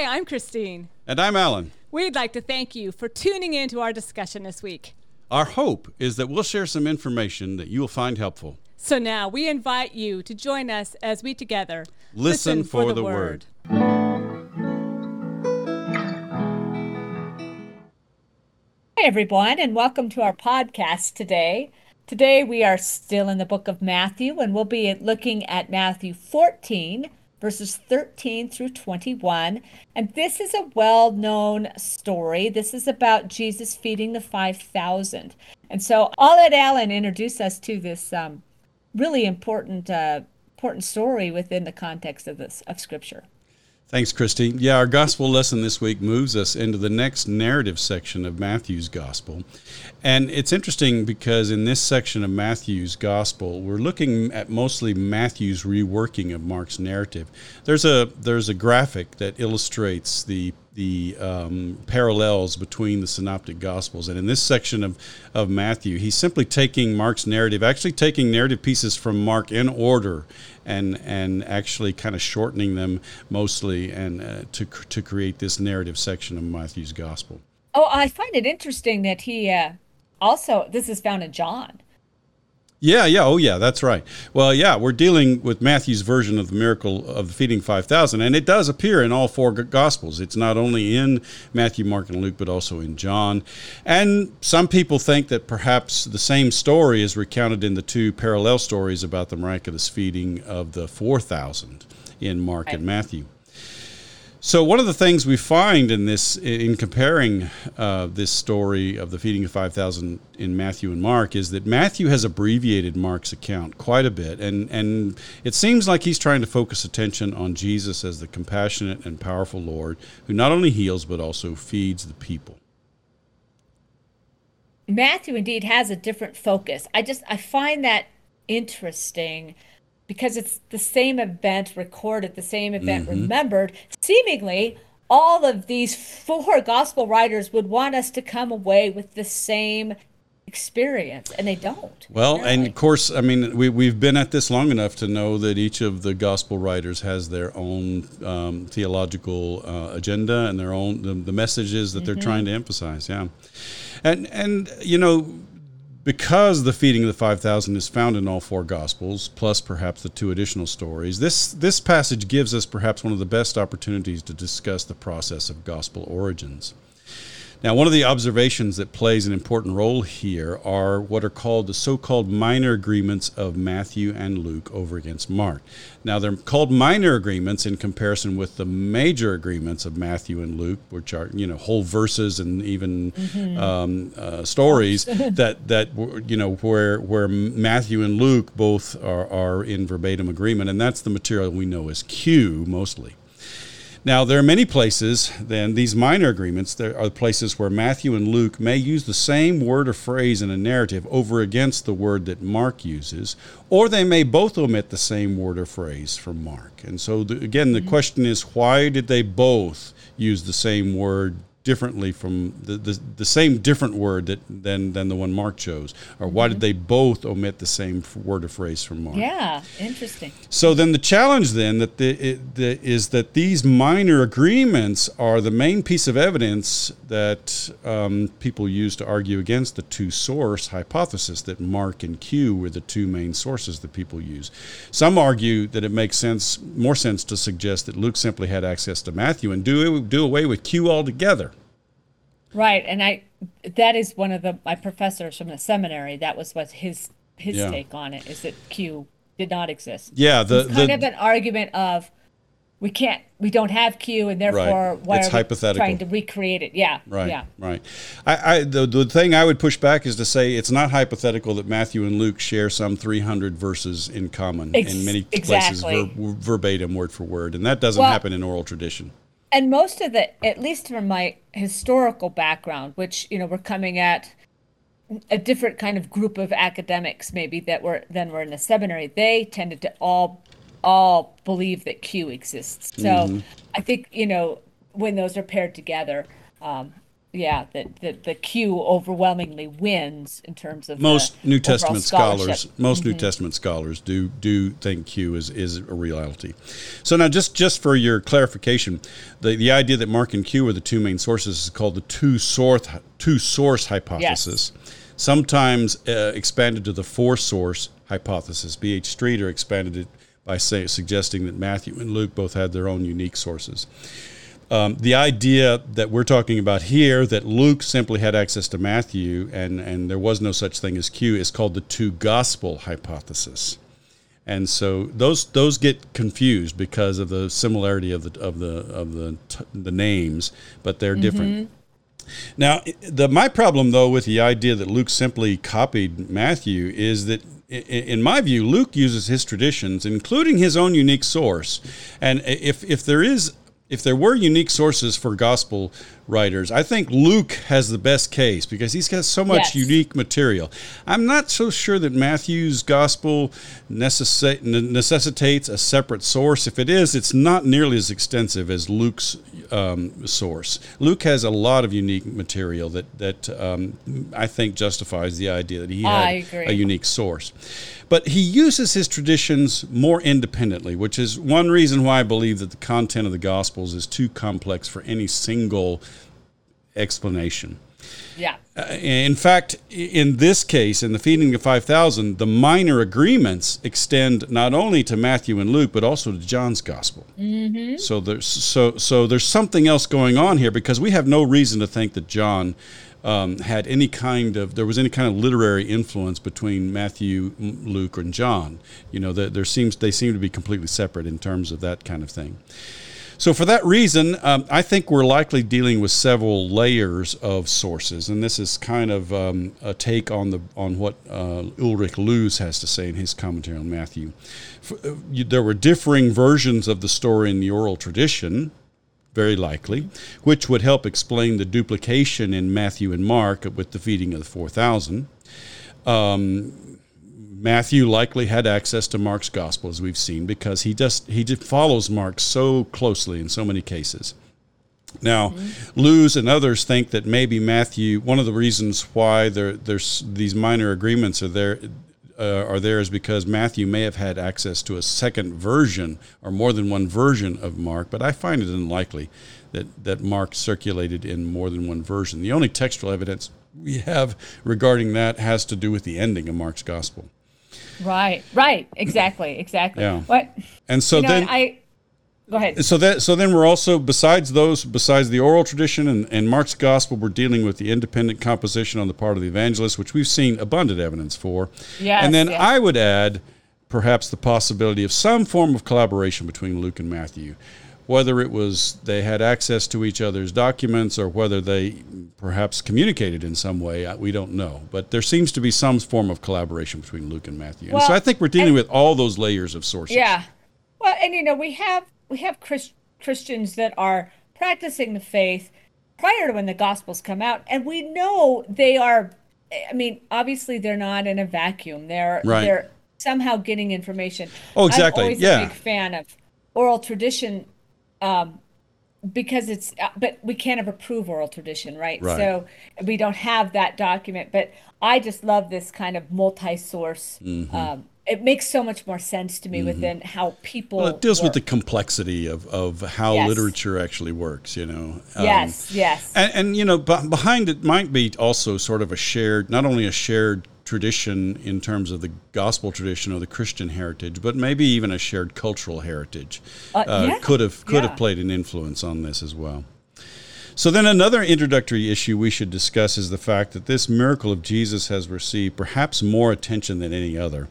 Hi, I'm Christine. And I'm Alan. We'd like to thank you for tuning in to our discussion this week. Our hope is that we'll share some information that you will find helpful. So now we invite you to join us as we together listen, listen for, for, the, the word. word. Hi, everyone, and welcome to our podcast today. Today we are still in the book of Matthew, and we'll be looking at Matthew 14 verses 13 through 21. And this is a well known story. This is about Jesus feeding the 5,000. And so I'll let Alan introduce us to this um, really important, uh, important story within the context of this of Scripture. Thanks, Christy. Yeah, our gospel lesson this week moves us into the next narrative section of Matthew's gospel. And it's interesting because in this section of Matthew's gospel, we're looking at mostly Matthew's reworking of Mark's narrative. There's a there's a graphic that illustrates the the um, parallels between the synoptic gospels and in this section of, of matthew he's simply taking mark's narrative actually taking narrative pieces from mark in order and and actually kind of shortening them mostly and uh, to to create this narrative section of Matthew's gospel. Oh, I find it interesting that he uh, also this is found in John. Yeah, yeah, oh yeah, that's right. Well, yeah, we're dealing with Matthew's version of the miracle of the feeding 5,000, and it does appear in all four gospels. It's not only in Matthew, Mark, and Luke, but also in John. And some people think that perhaps the same story is recounted in the two parallel stories about the miraculous feeding of the 4,000 in Mark right. and Matthew. So one of the things we find in this, in comparing uh, this story of the feeding of five thousand in Matthew and Mark, is that Matthew has abbreviated Mark's account quite a bit, and and it seems like he's trying to focus attention on Jesus as the compassionate and powerful Lord who not only heals but also feeds the people. Matthew indeed has a different focus. I just I find that interesting because it's the same event recorded, the same event mm-hmm. remembered, seemingly all of these four gospel writers would want us to come away with the same experience and they don't well really. and of course i mean we, we've been at this long enough to know that each of the gospel writers has their own um, theological uh, agenda and their own the, the messages that mm-hmm. they're trying to emphasize yeah and and you know because the feeding of the 5000 is found in all four gospels plus perhaps the two additional stories this this passage gives us perhaps one of the best opportunities to discuss the process of gospel origins now, one of the observations that plays an important role here are what are called the so called minor agreements of Matthew and Luke over against Mark. Now, they're called minor agreements in comparison with the major agreements of Matthew and Luke, which are, you know, whole verses and even mm-hmm. um, uh, stories that, that, you know, where, where Matthew and Luke both are, are in verbatim agreement. And that's the material we know as Q mostly. Now, there are many places, then, these minor agreements, there are places where Matthew and Luke may use the same word or phrase in a narrative over against the word that Mark uses, or they may both omit the same word or phrase from Mark. And so, the, again, the mm-hmm. question is why did they both use the same word differently from the, the, the, same different word that than than the one Mark chose, or why mm-hmm. did they both omit the same word or phrase from Mark? Yeah, interesting. So then the challenge then that the, it, the, is that these minor agreements are the main piece of evidence that um, people use to argue against the two source hypothesis that Mark and Q were the two main sources that people use. Some argue that it makes sense more sense to suggest that Luke simply had access to Matthew and do do away with Q altogether. Right, and I that is one of the my professors from the seminary. That was what his his yeah. take on it is that Q did not exist. Yeah, the it's kind the, of an argument of we can't we don't have Q and therefore right. why it's are hypothetical. we trying to recreate it? Yeah, right, yeah, right. I, I the the thing I would push back is to say it's not hypothetical that Matthew and Luke share some 300 verses in common Ex- in many places ver, verbatim, word for word, and that doesn't well, happen in oral tradition and most of the at least from my historical background which you know we're coming at a different kind of group of academics maybe that were then were in the seminary they tended to all all believe that q exists so mm-hmm. i think you know when those are paired together um, yeah, that the, the Q overwhelmingly wins in terms of most the New Testament scholars, most New Testament scholars do do think Q is, is a reality. So now, just just for your clarification, the, the idea that Mark and Q are the two main sources is called the two source two source hypothesis. Sometimes uh, expanded to the four source hypothesis. B. H. Streeter expanded it by say, suggesting that Matthew and Luke both had their own unique sources. Um, the idea that we're talking about here, that Luke simply had access to Matthew and, and there was no such thing as Q, is called the two gospel hypothesis. And so those those get confused because of the similarity of the of the of the the names, but they're different. Now, the my problem though with the idea that Luke simply copied Matthew is that in my view, Luke uses his traditions, including his own unique source. And if if there is if there were unique sources for gospel writers, I think Luke has the best case because he's got so much Yes. unique material. I'm not so sure that Matthew's gospel necessi- necessitates a separate source. If it is, it's not nearly as extensive as Luke's um, source. Luke has a lot of unique material that that um, I think justifies the idea that he had a unique source. But he uses his traditions more independently, which is one reason why I believe that the content of the Gospels is too complex for any single explanation. Yeah. Uh, in fact, in this case, in the feeding of 5,000, the minor agreements extend not only to Matthew and Luke, but also to John's gospel. Mm-hmm. So, there's, so, so there's something else going on here because we have no reason to think that John um, had any kind of, there was any kind of literary influence between Matthew, Luke, and John. You know, there, there seems, they seem to be completely separate in terms of that kind of thing. So, for that reason, um, I think we're likely dealing with several layers of sources, and this is kind of um, a take on the on what uh, Ulrich Luz has to say in his commentary on Matthew. F- uh, you- there were differing versions of the story in the oral tradition, very likely, which would help explain the duplication in Matthew and Mark with the feeding of the four thousand. Matthew likely had access to Mark's gospel, as we've seen, because he just he just follows Mark so closely in so many cases. Now, Luz and others think that maybe Matthew. One of the reasons why there there's these minor agreements are there uh, are there is because Matthew may have had access to a second version or more than one version of Mark, but I find it unlikely that that Mark circulated in more than one version. The only textual evidence we have regarding that has to do with the ending of Mark's gospel. Right. Right. Exactly. Exactly. Yeah. What? And so you know, then I. Go ahead. so that so then we're also besides those besides the oral tradition and, and Mark's gospel we're dealing with the independent composition on the part of the evangelist which we've seen abundant evidence for Yeah. and then yes. I would add perhaps the possibility of some form of collaboration between Luke and Matthew whether it was they had access to each other's documents or whether they perhaps communicated in some way we don't know but there seems to be some form of collaboration between Luke and Matthew and so I think we're dealing and- with all those layers of sources Yeah. Well, and you know, we have we have Chris, Christians that are practicing the faith prior to when the gospels come out, and we know they are I mean, obviously they're not in a vacuum. They're Right. they're somehow getting information. Oh, exactly. I'm always Yeah. a big fan of oral tradition um, because it's uh, but we can't ever prove oral tradition, right? Right. So we don't have that document. But I just love this kind of multi-source. Mm-hmm. Um, it makes so much more sense to me within how people. Well, it deals with the complexity of, of how Yes. literature actually works, you know. Um, yes, yes, And, and you know, b- behind it might be also sort of a shared, not only a shared tradition in terms of the gospel tradition or the Christian heritage, but maybe even a shared cultural heritage. Uh, yeah, could have could yeah. have played an influence on this as well. So then another introductory issue we should discuss is the fact that this miracle of Jesus has received perhaps more attention than any other.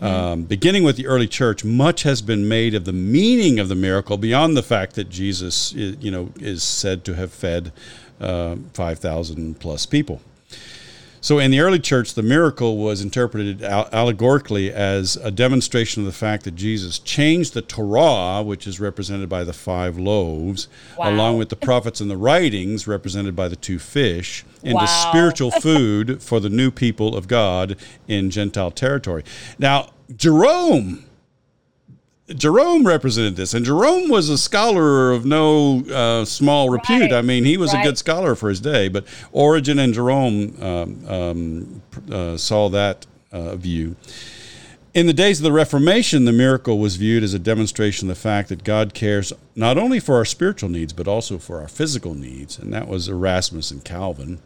Um, beginning with the early church, much has been made of the meaning of the miracle beyond the fact that Jesus, i- you know, is said to have fed uh, five thousand plus people. So in the early church, the miracle was interpreted allegorically as a demonstration of the fact that Jesus changed the Torah, which is represented by the five loaves, Wow. along with the prophets and the writings, represented by the two fish, into Wow. spiritual food for the new people of God in Gentile territory. Now, Jerome Jerome represented this, and Jerome was a scholar of no uh, small repute. Right. I mean, he was a good scholar for his day. But Origen and Jerome um, um, uh, saw that uh, view. In the days of the Reformation, the miracle was viewed as a demonstration of the fact that God cares not only for our spiritual needs, but also for our physical needs. And that was Erasmus and Calvin.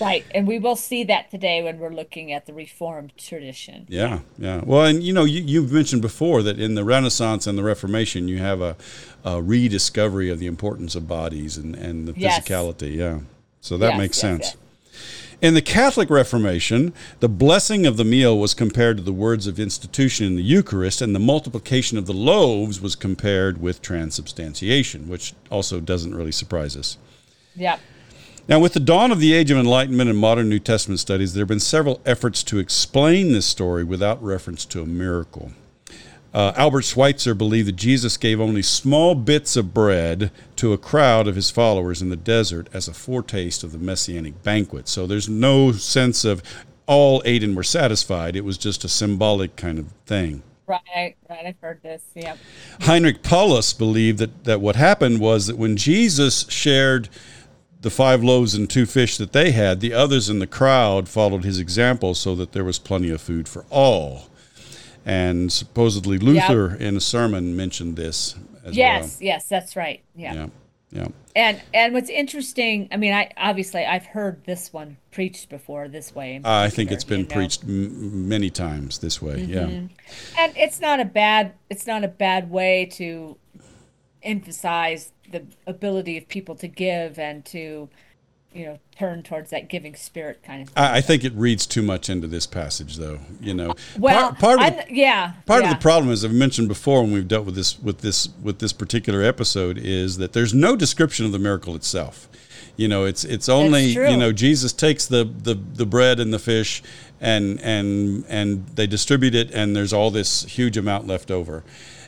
Right. And we will see that today when we're looking at the Reformed tradition. Yeah, yeah. Well, and you know, you, you've mentioned before that in the Renaissance and the Reformation, you have a, a rediscovery of the importance of bodies and, and the Yes. physicality. Yeah. So that Yes, makes yes, sense. In the Catholic Reformation, the blessing of the meal was compared to the words of institution in the Eucharist, and the multiplication of the loaves was compared with transubstantiation, which also doesn't really surprise us. Yep. Now, with the dawn of the Age of Enlightenment and modern New Testament studies, there have been several efforts to explain this story without reference to a miracle. Uh, Albert Schweitzer believed that Jesus gave only small bits of bread to a crowd of his followers in the desert as a foretaste of the messianic banquet. So there's no sense of all ate and were satisfied. It was just a symbolic kind of thing. Right. Right. I've heard this. Yep. Heinrich Paulus believed that, that what happened was that when Jesus shared the five loaves and two fish that they had, the others in the crowd followed his example so that there was plenty of food for all. And supposedly Luther in a sermon mentioned this as Yes. Yes. That's right. Yeah. Yeah. Yeah. And and what's interesting, I mean, I obviously I've heard this one preached before this way. in I think it's been you know. preached m- many times this way. Yeah. Mm-hmm. and it's not a bad it's not a bad way to emphasize the ability of people to give and to you know turn towards that giving spirit kind of thing. I, I think it reads too much into this passage, though. You know, well part, part of the, yeah Part yeah. of the problem, as I've mentioned before, when we've dealt with this with this with this particular episode, is that there's no description of the miracle itself. You know, it's it's only you know Jesus takes the, the the bread and the fish, and and and they distribute it, and there's all this huge amount left over,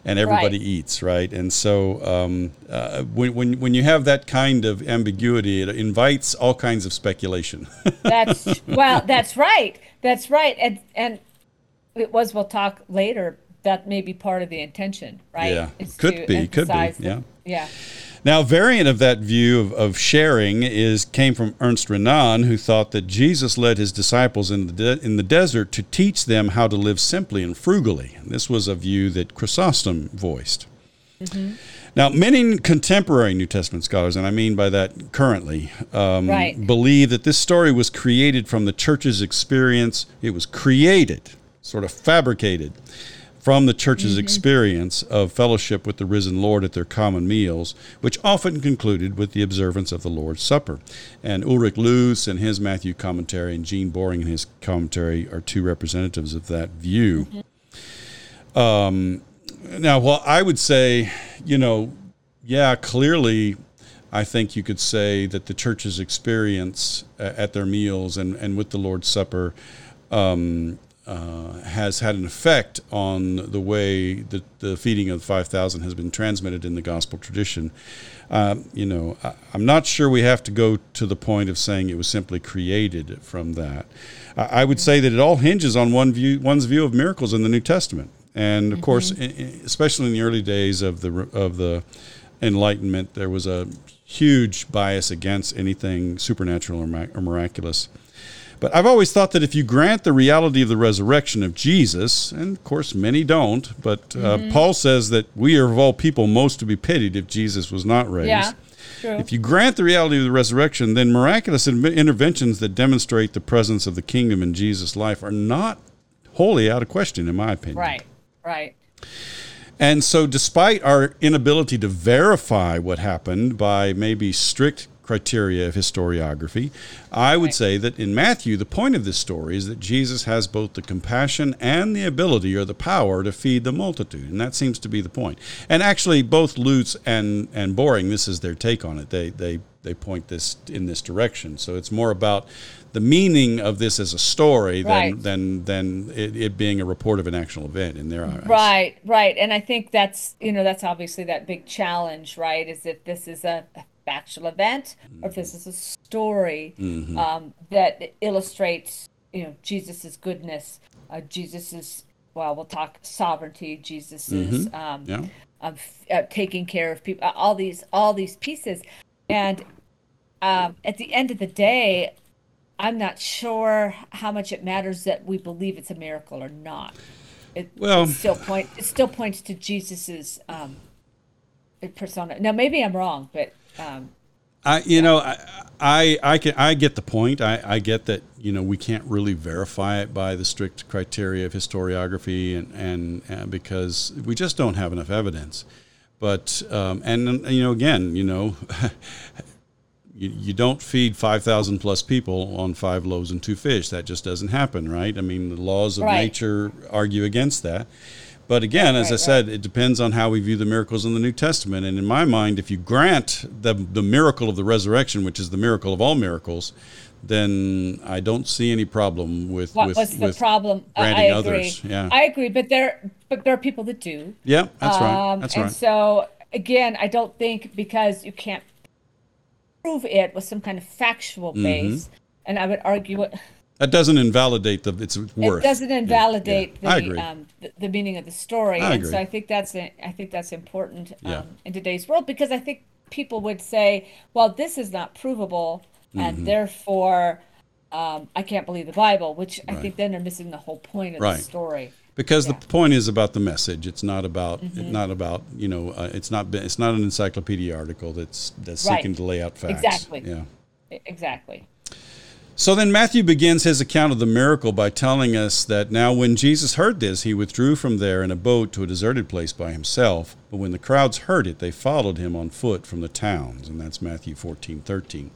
and everybody Right. eats, right? And so um, uh, when when when you have that kind of ambiguity, it invites all kinds of speculation. That's well, that's right. That's right. And and it was we'll talk later. That may be part of the intention, right? Yeah. Is Could be, could be, yeah. the- yeah. Now, a variant of that view of, of sharing is came from Ernst Renan, who thought that Jesus led his disciples in the de- in the desert to teach them how to live simply and frugally. And this was a view that Chrysostom voiced. Now, many contemporary New Testament scholars, and I mean by that currently, um, Right. believe that this story was created from the church's experience. It was created, sort of fabricated, from the church's experience of fellowship with the risen Lord at their common meals, which often concluded with the observance of the Lord's Supper. And Ulrich Luz in his Matthew commentary and Gene Boring in his commentary are two representatives of that view. Um, now, well, I would say, you know, yeah, clearly, I think you could say that the church's experience uh, at their meals and, and with the Lord's Supper um, uh, has had an effect on the way that the feeding of the 5,000 has been transmitted in the gospel tradition. Um, you know, I, I'm not sure we have to go to the point of saying it was simply created from that. I, I would say that it all hinges on one view, one's view of miracles in the New Testament, and of course, i- i- especially in the early days of the of the Enlightenment, there was a huge bias against anything supernatural or, or miraculous. But I've always thought that if you grant the reality of the resurrection of Jesus, and of course many don't, but uh, Paul says that we are of all people most to be pitied if Jesus was not raised. Yeah. True. If you grant the reality of the resurrection, then miraculous interventions that demonstrate the presence of the kingdom in Jesus' life are not wholly out of question, in my opinion. Right. Right. And so, despite our inability to verify what happened by maybe strict criteria of historiography, I would Right. say that in Matthew, the point of this story is that Jesus has both the compassion and the ability or the power to feed the multitude. And that seems to be the point. And actually, both Luz and, and Boring, this is their take on it. They, they, they point this in this direction. So, it's more about the meaning of this as a story than, Right. than, than it, it being a report of an actual event in their eyes. Right, right. And I think that's, you know, that's obviously that big challenge, right? Is if this is a, a factual event or if this is a story um, that illustrates, you know, Jesus's goodness, uh, Jesus's well, we'll talk sovereignty, Jesus's Mm-hmm. um, Yeah. of uh, taking care of people, all these all these pieces, and um, at the end of the day, I'm not sure how much it matters that we believe it's a miracle or not. It, Well- it still point it still points to Jesus's um, persona. Now, maybe I'm wrong, but um, I, you know, I, I, I can, I get the point. I, I get that, you know, we can't really verify it by the strict criteria of historiography and, and, uh, because we just don't have enough evidence. But, um, and, and, you know, again, you know, you, you don't feed 5,000 plus people on five loaves and two fish. That just doesn't happen, right? I mean, the laws of Right. nature argue against that. But again, as I right, said, it depends on how we view the miracles in the New Testament. And in my mind, if you grant the, the miracle of the resurrection, which is the miracle of all miracles, then I don't see any problem with what with, was the with problem? I- I granting agree. others. Yeah, I agree, but there but there are people that do. yeah, that's right. Um, That's and right. so again, I don't think because you can't prove it with some kind of factual Mm-hmm. base, and I would argue it, That doesn't invalidate the its worth. it doesn't invalidate yeah. The, um, the the meaning of the story, I and so. I think that's a, I think that's important um, Yeah. in today's world because I think people would say, well, this is not provable, Mm-hmm. and therefore. Um, I can't believe the Bible, which I think then they're missing the whole point of Right. the story. because Yeah. Mm-hmm. the point is about the message. It's not about not about you know. Uh, it's not it's not an encyclopedia article that's that's Right. seeking to lay out facts. Exactly. Yeah. Exactly. So then Matthew begins his account of the miracle by telling us that now when Jesus heard this, he withdrew from there in a boat to a deserted place by himself. But when the crowds heard it, they followed him on foot from the towns. And that's Matthew 14, 13.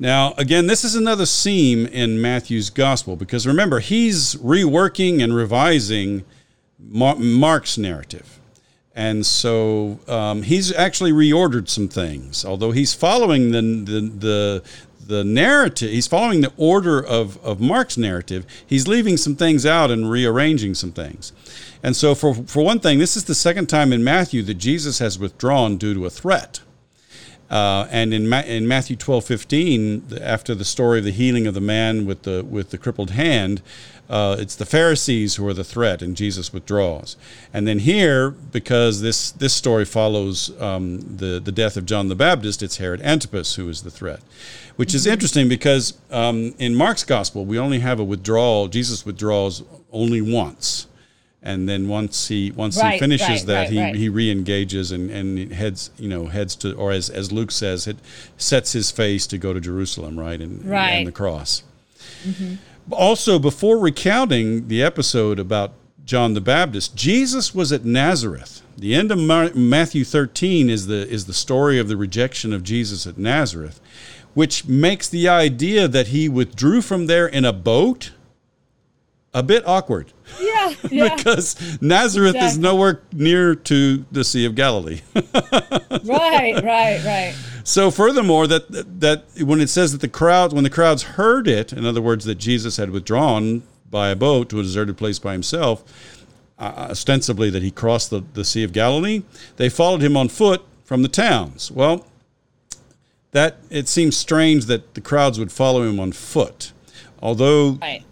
Now, again, this is another seam in Matthew's gospel because remember, he's reworking and revising Mark's narrative. And so um, he's actually reordered some things, although he's following the, the, the, the narrative, he's following the order of, of Mark's narrative. He's leaving some things out and rearranging some things. And so, for, for one thing, this is the second time in Matthew that Jesus has withdrawn due to a threat. Uh, and in, Ma- in Matthew 12, 15, after the story of the healing of the man with the, with the crippled hand, uh, it's the Pharisees who are the threat, and Jesus withdraws. And then here, because this, this story follows um, the, the death of John the Baptist, it's Herod Antipas who is the threat, which is interesting because um, in Mark's gospel, we only have a withdrawal, Jesus withdraws only once. And then once he once he finishes right, that, right, he, right. he re-engages and, and heads you know heads to or as, as Luke says it sets his face to go to Jerusalem right and, Right. and the cross. Mm-hmm. Also, before recounting the episode about John the Baptist, Jesus was at Nazareth. The end of Mar- Matthew 13 is the is the story of the rejection of Jesus at Nazareth, which makes the idea that he withdrew from there in a boat a bit awkward Yeah. Yeah. because Nazareth is nowhere near to the Sea of Galilee. right. Right. Right. so, furthermore, that that when it says that the crowd, when the crowds heard it, in other words, that Jesus had withdrawn by a boat to a deserted place by himself, uh, ostensibly that he crossed the, the Sea of Galilee, they followed him on foot from the towns. Well, that it seems strange that the crowds would follow him on foot, although Right.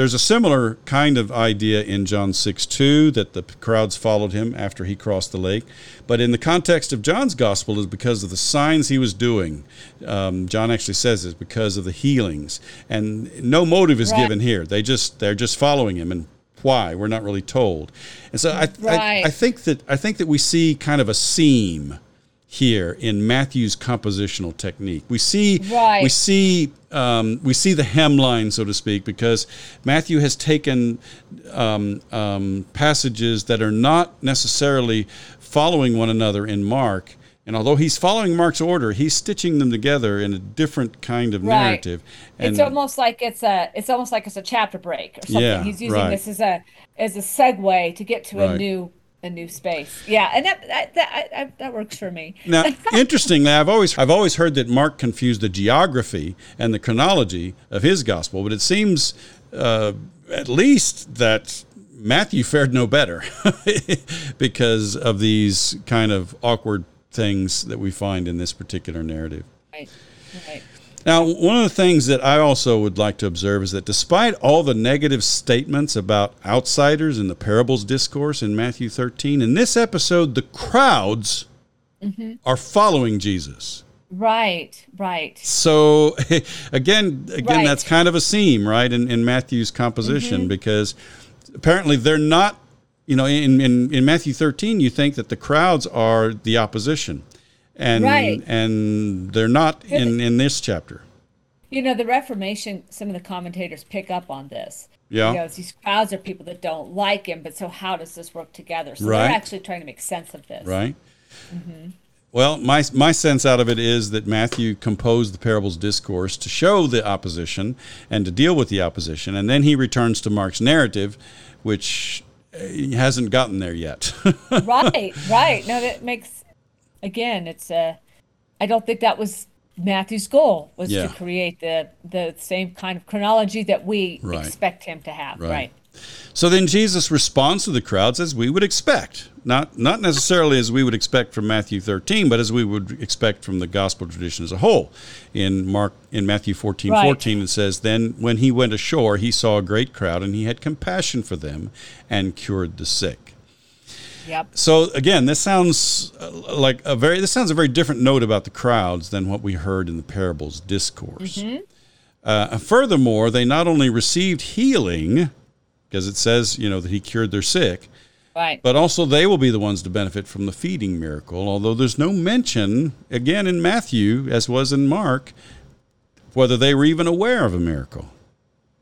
There's a similar kind of idea in John 6 2 that the crowds followed him after he crossed the lake. But in the context of John's gospel, is because of the signs he was doing. Um, John actually says it's because of the healings, and no motive is Right. given here. They just they're just following him, and why we're not really told. And so I, I I think that I think that we see kind of a seam here in Matthew's compositional technique. We see Right. we see um, we see the hemline, so to speak, because Matthew has taken um, um, passages that are not necessarily following one another in Mark. And although he's following Mark's order, he's stitching them together in a different kind of Right. narrative. And it's almost like it's a it's almost like it's a chapter break or something. Yeah, He's using right. this as a as a segue to get to a new a new space. Yeah, and that that that, that, that works for me. Now, interestingly, I've always I've always heard that Mark confused the geography and the chronology of his gospel, but it seems uh, at least that Matthew fared no better because of these kind of awkward things that we find in this particular narrative. Right. Right. Now, one of the things that I also would like to observe is that despite all the negative statements about outsiders in the parables discourse in Matthew 13, in this episode, the crowds mm-hmm. are following Jesus. Right, right. So again, again, Right. that's kind of a seam, right, in, in Matthew's composition mm-hmm. because apparently they're not, you know, in, in, in Matthew 13, you think that the crowds are the opposition. And, Right. and they're not in, in this chapter. You know, the Reformation, some of the commentators pick up on this. Yeah. You know, these crowds are people that don't like him, but so how does this work together? So Right. they're actually trying to make sense of this. right? Well, my my sense out of it is that Matthew composed the parables discourse to show the opposition and to deal with the opposition, and then he returns to Mark's narrative, which uh, he hasn't gotten there yet. right, right. No, that makes again, it's a I don't think that was Matthew's goal was Yeah. to create the the same kind of chronology that we Right. expect him to have. Right. Right. So then Jesus responds to the crowds as we would expect. Not not necessarily as we would expect from Matthew 13, but as we would expect from the gospel tradition as a whole. In Mark in Matthew 14, Right. 14 it says, Then when he went ashore, he saw a great crowd, and he had compassion for them and cured the sick. Yep. So again, this sounds uh, like a very this sounds a very different note about the crowds than what we heard in the parables discourse. Uh, furthermore, they not only received healing, because it says you know that he cured their sick, Right. but also they will be the ones to benefit from the feeding miracle. Although there's no mention again in Matthew, as was in Mark, whether they were even aware of a miracle.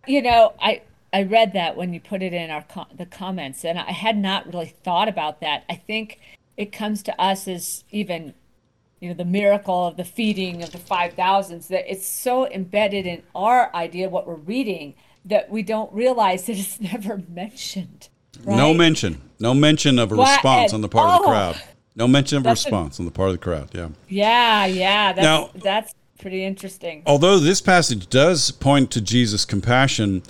You know, I I read that when you put it in our co- the comments, and I had not really thought about that. I think it comes to us as even, you know, the miracle of the feeding of the five thousands that it's so embedded in our idea of what we're reading that we don't realize that it's never mentioned. No mention. No mention of a Why- response on the part of the oh. crowd. No mention of a That's a- response on the part of the crowd. Yeah. Yeah, yeah. That's Now- that's pretty interesting. although this passage does point to Jesus' compassion,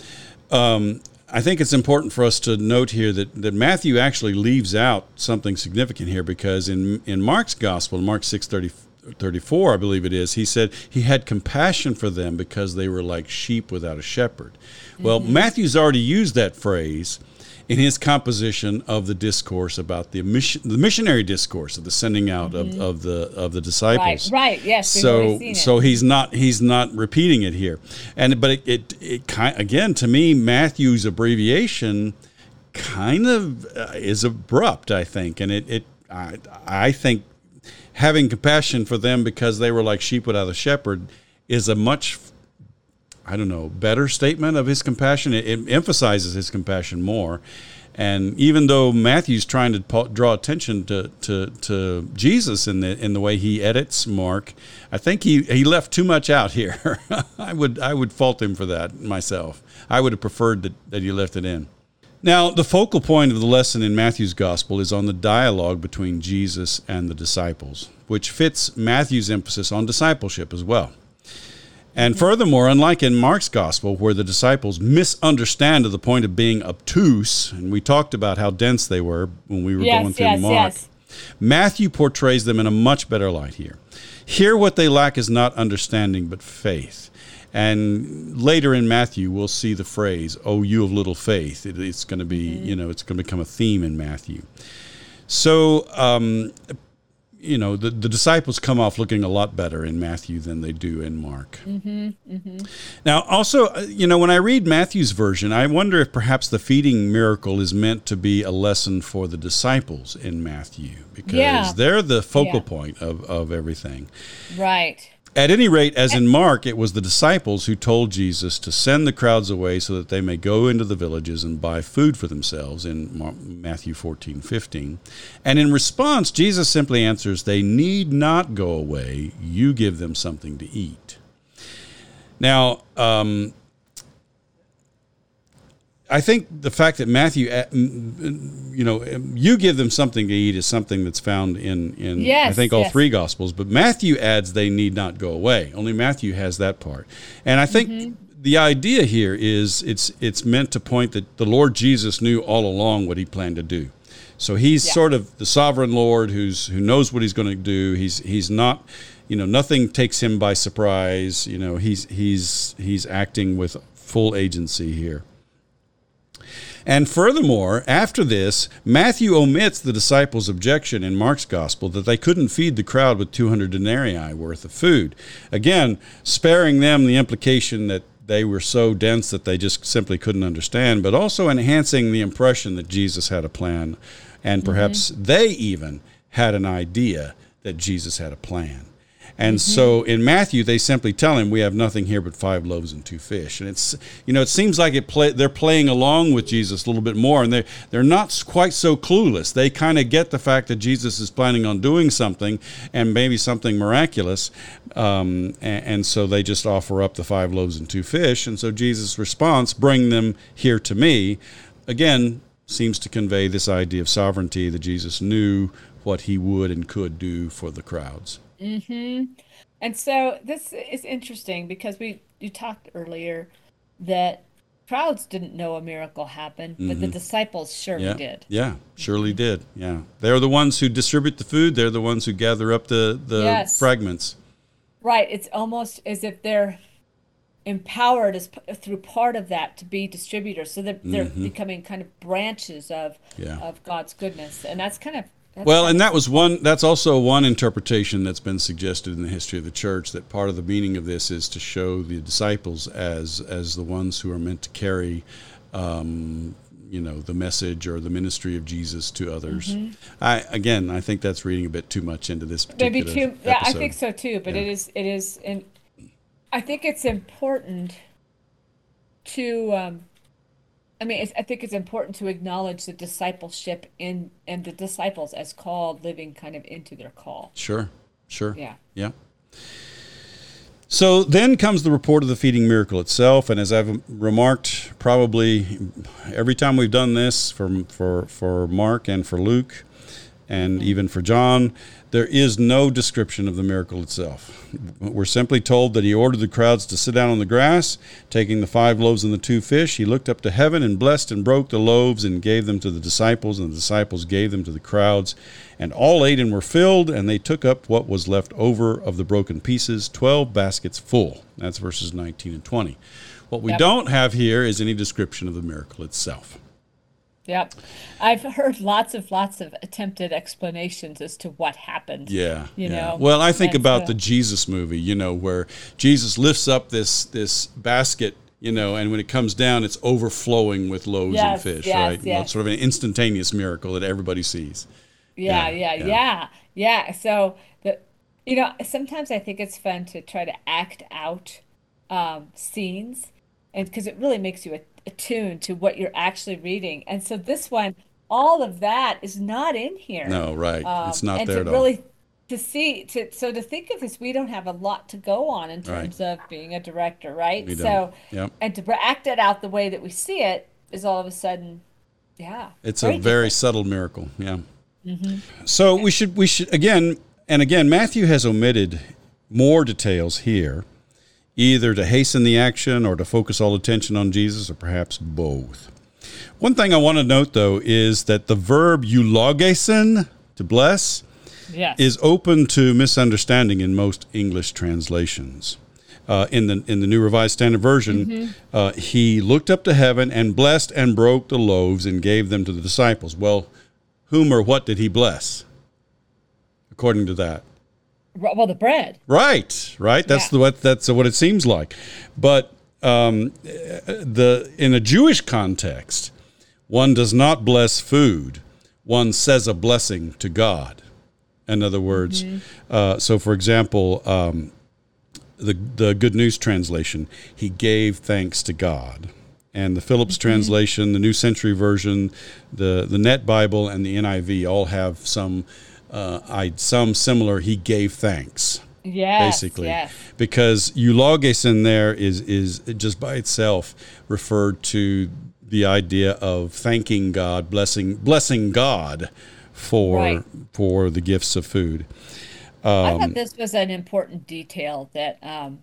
um, I think it's important for us to note here that, that Matthew actually leaves out something significant here because in, in Mark's gospel, Mark 6 30, 34, I believe it is, he said he had compassion for them because they were like sheep without a shepherd. Well, Matthew's already used that phrase in his composition of the discourse about the mission, the missionary discourse of the sending out of, of the of the disciples right. Yes. so already seen it. so he's not he's not repeating it here and but it it, it kind again to me matthew's abbreviation kind of uh, is abrupt i think and it it I, I think having compassion for them because they were like sheep without a shepherd is a much I don't know, better statement of his compassion. It, it emphasizes his compassion more. And even though Matthew's trying to draw attention to, to, to Jesus in the in the way he edits Mark, I think he, he left too much out here. I would I would fault him for that myself. I would have preferred that, that he left it in. Now, the focal point of the lesson in Matthew's gospel is on the dialogue between Jesus and the disciples, which fits Matthew's emphasis on discipleship as well. And furthermore, unlike in Mark's gospel, where the disciples misunderstand to the point of being obtuse, and we talked about how dense they were when we were Yes, going through yes, Mark, yes. Matthew portrays them in a much better light here. Here, what they lack is not understanding, but faith. And later in Matthew, we'll see the phrase, "Oh, you of little faith." It, it's going to be, you know, it's going to become a theme in Matthew. So, um, you know, the, the disciples come off looking a lot better in Matthew than they do in Mark. Now, also, uh, you know, when I read Matthew's version, I wonder if perhaps the feeding miracle is meant to be a lesson for the disciples in Matthew because Yeah. they're the focal Yeah. point of, of everything. Right. At any rate, as in Mark, it was the disciples who told Jesus to send the crowds away so that they may go into the villages and buy food for themselves in Matthew 14, 15. And in response, Jesus simply answers, They need not go away. You give them something to eat. Now, um, I think the fact that Matthew, uh, you know, you give them something to eat is something that's found in, in I think all yes. three gospels. But Matthew adds they need not go away. Only Matthew has that part, and I think Mm-hmm. the idea here is it's it's meant to point that the Lord Jesus knew all along what he planned to do. So he's Yeah. sort of the sovereign Lord who's who knows what he's going to do. He's he's not you know, nothing takes him by surprise. You know, he's he's he's acting with full agency here. And furthermore, after this, Matthew omits the disciples' objection in Mark's gospel that they couldn't feed the crowd with 200 denarii worth of food. Again, sparing them the implication that they were so dense that they just simply couldn't understand, but also enhancing the impression that Jesus had a plan, and perhaps mm-hmm. they even had an idea that Jesus had a plan. And mm-hmm. so in Matthew, they simply tell him, "We have nothing here but five loaves and two fish." And it's you know it seems like it play, they're playing along with Jesus a little bit more, and they they're not quite so clueless. They kind of get the fact that Jesus is planning on doing something and maybe something miraculous, um, and, and so they just offer up the five loaves and two fish. And so Jesus' response, "Bring them here to me," again seems to convey this idea of sovereignty that Jesus knew what he would and could do for the crowds. Mm-hmm. And so this is interesting because we you talked earlier that crowds didn't know a miracle happened, but mm-hmm. the disciples surely yeah. did. Yeah, surely did. Yeah, they're the ones who distribute the food. They're the ones who gather up the the yes. fragments. Right. It's almost as if they're empowered as through part of that to be distributors so they're, they're mm-hmm. becoming kind of branches of yeah. of god's goodness and that's kind of well, and that was one. That's also one interpretation that's been suggested in the history of the church. That part of the meaning of this is to show the disciples as as the ones who are meant to carry, um, you know, the message or the ministry of Jesus to others. Mm-hmm. I again, I think that's reading a bit too much into this. Maybe too. Episode. Yeah, I think so too. But yeah. it is. It is, and I think it's important to um, I mean, I think it's important to acknowledge the discipleship in and the disciples as called, living kind of into their call. Sure, sure. Yeah, yeah. So then comes the report of the feeding miracle itself, and as I've remarked, probably every time we've done this for for for Mark and for Luke, and even for John, there is no description of the miracle itself. We're simply told that he ordered the crowds to sit down on the grass. Taking the five loaves and the two fish, he looked up to heaven and blessed and broke the loaves and gave them to the disciples, and the disciples gave them to the crowds. And all ate and were filled, and they took up what was left over of the broken pieces, 12 baskets full. That's verses 19 and 20. What we yep. don't have here is any description of the miracle itself. Yep. I've heard lots of lots of attempted explanations as to what happened. Yeah. You yeah. know. Well, I think about uh, the Jesus movie, you know, where Jesus lifts up this this basket, you know, and when it comes down it's overflowing with loaves yes, and fish, yes, right? Yes. Sort of an instantaneous miracle that everybody sees. Yeah, yeah, yeah, yeah. yeah. So the you know, sometimes I think it's fun to try to act out um, scenes and because it really makes you attuned to what you're actually reading. And so this one, all of that is not in here. No, right. Um, it's not there at really, all. To see, to so to think of this, we don't have a lot to go on in terms right. of being a director, right? We so, yep. and to act it out the way that we see it is all of a sudden, yeah. It's a very subtle miracle, yeah. Mm-hmm. So okay. we should we should again and again Matthew has omitted more details here either to hasten the action or to focus all attention on Jesus, or perhaps both. One thing I want to note, though, is that the verb eulogesen, to bless, yes. is open to misunderstanding in most English translations. Uh, in the in the New Revised Standard Version, mm-hmm. uh, he looked up to heaven and blessed and broke the loaves and gave them to the disciples. Well, whom or what did he bless? According to that, well the bread right right that's yeah. the what that's what it seems like but um, the in a jewish context one does not bless food one says a blessing to god in other words mm-hmm. uh, so for example um, the the good news translation he gave thanks to god and the Phillips mm-hmm. translation, the New Century Version, the the Net Bible, and the NIV all have some uh, I some similar. He gave thanks. Yes, basically, yes. because eulogesen there is is just by itself referred to the idea of thanking God, blessing blessing God for right. for the gifts of food. Um, I thought this was an important detail that um,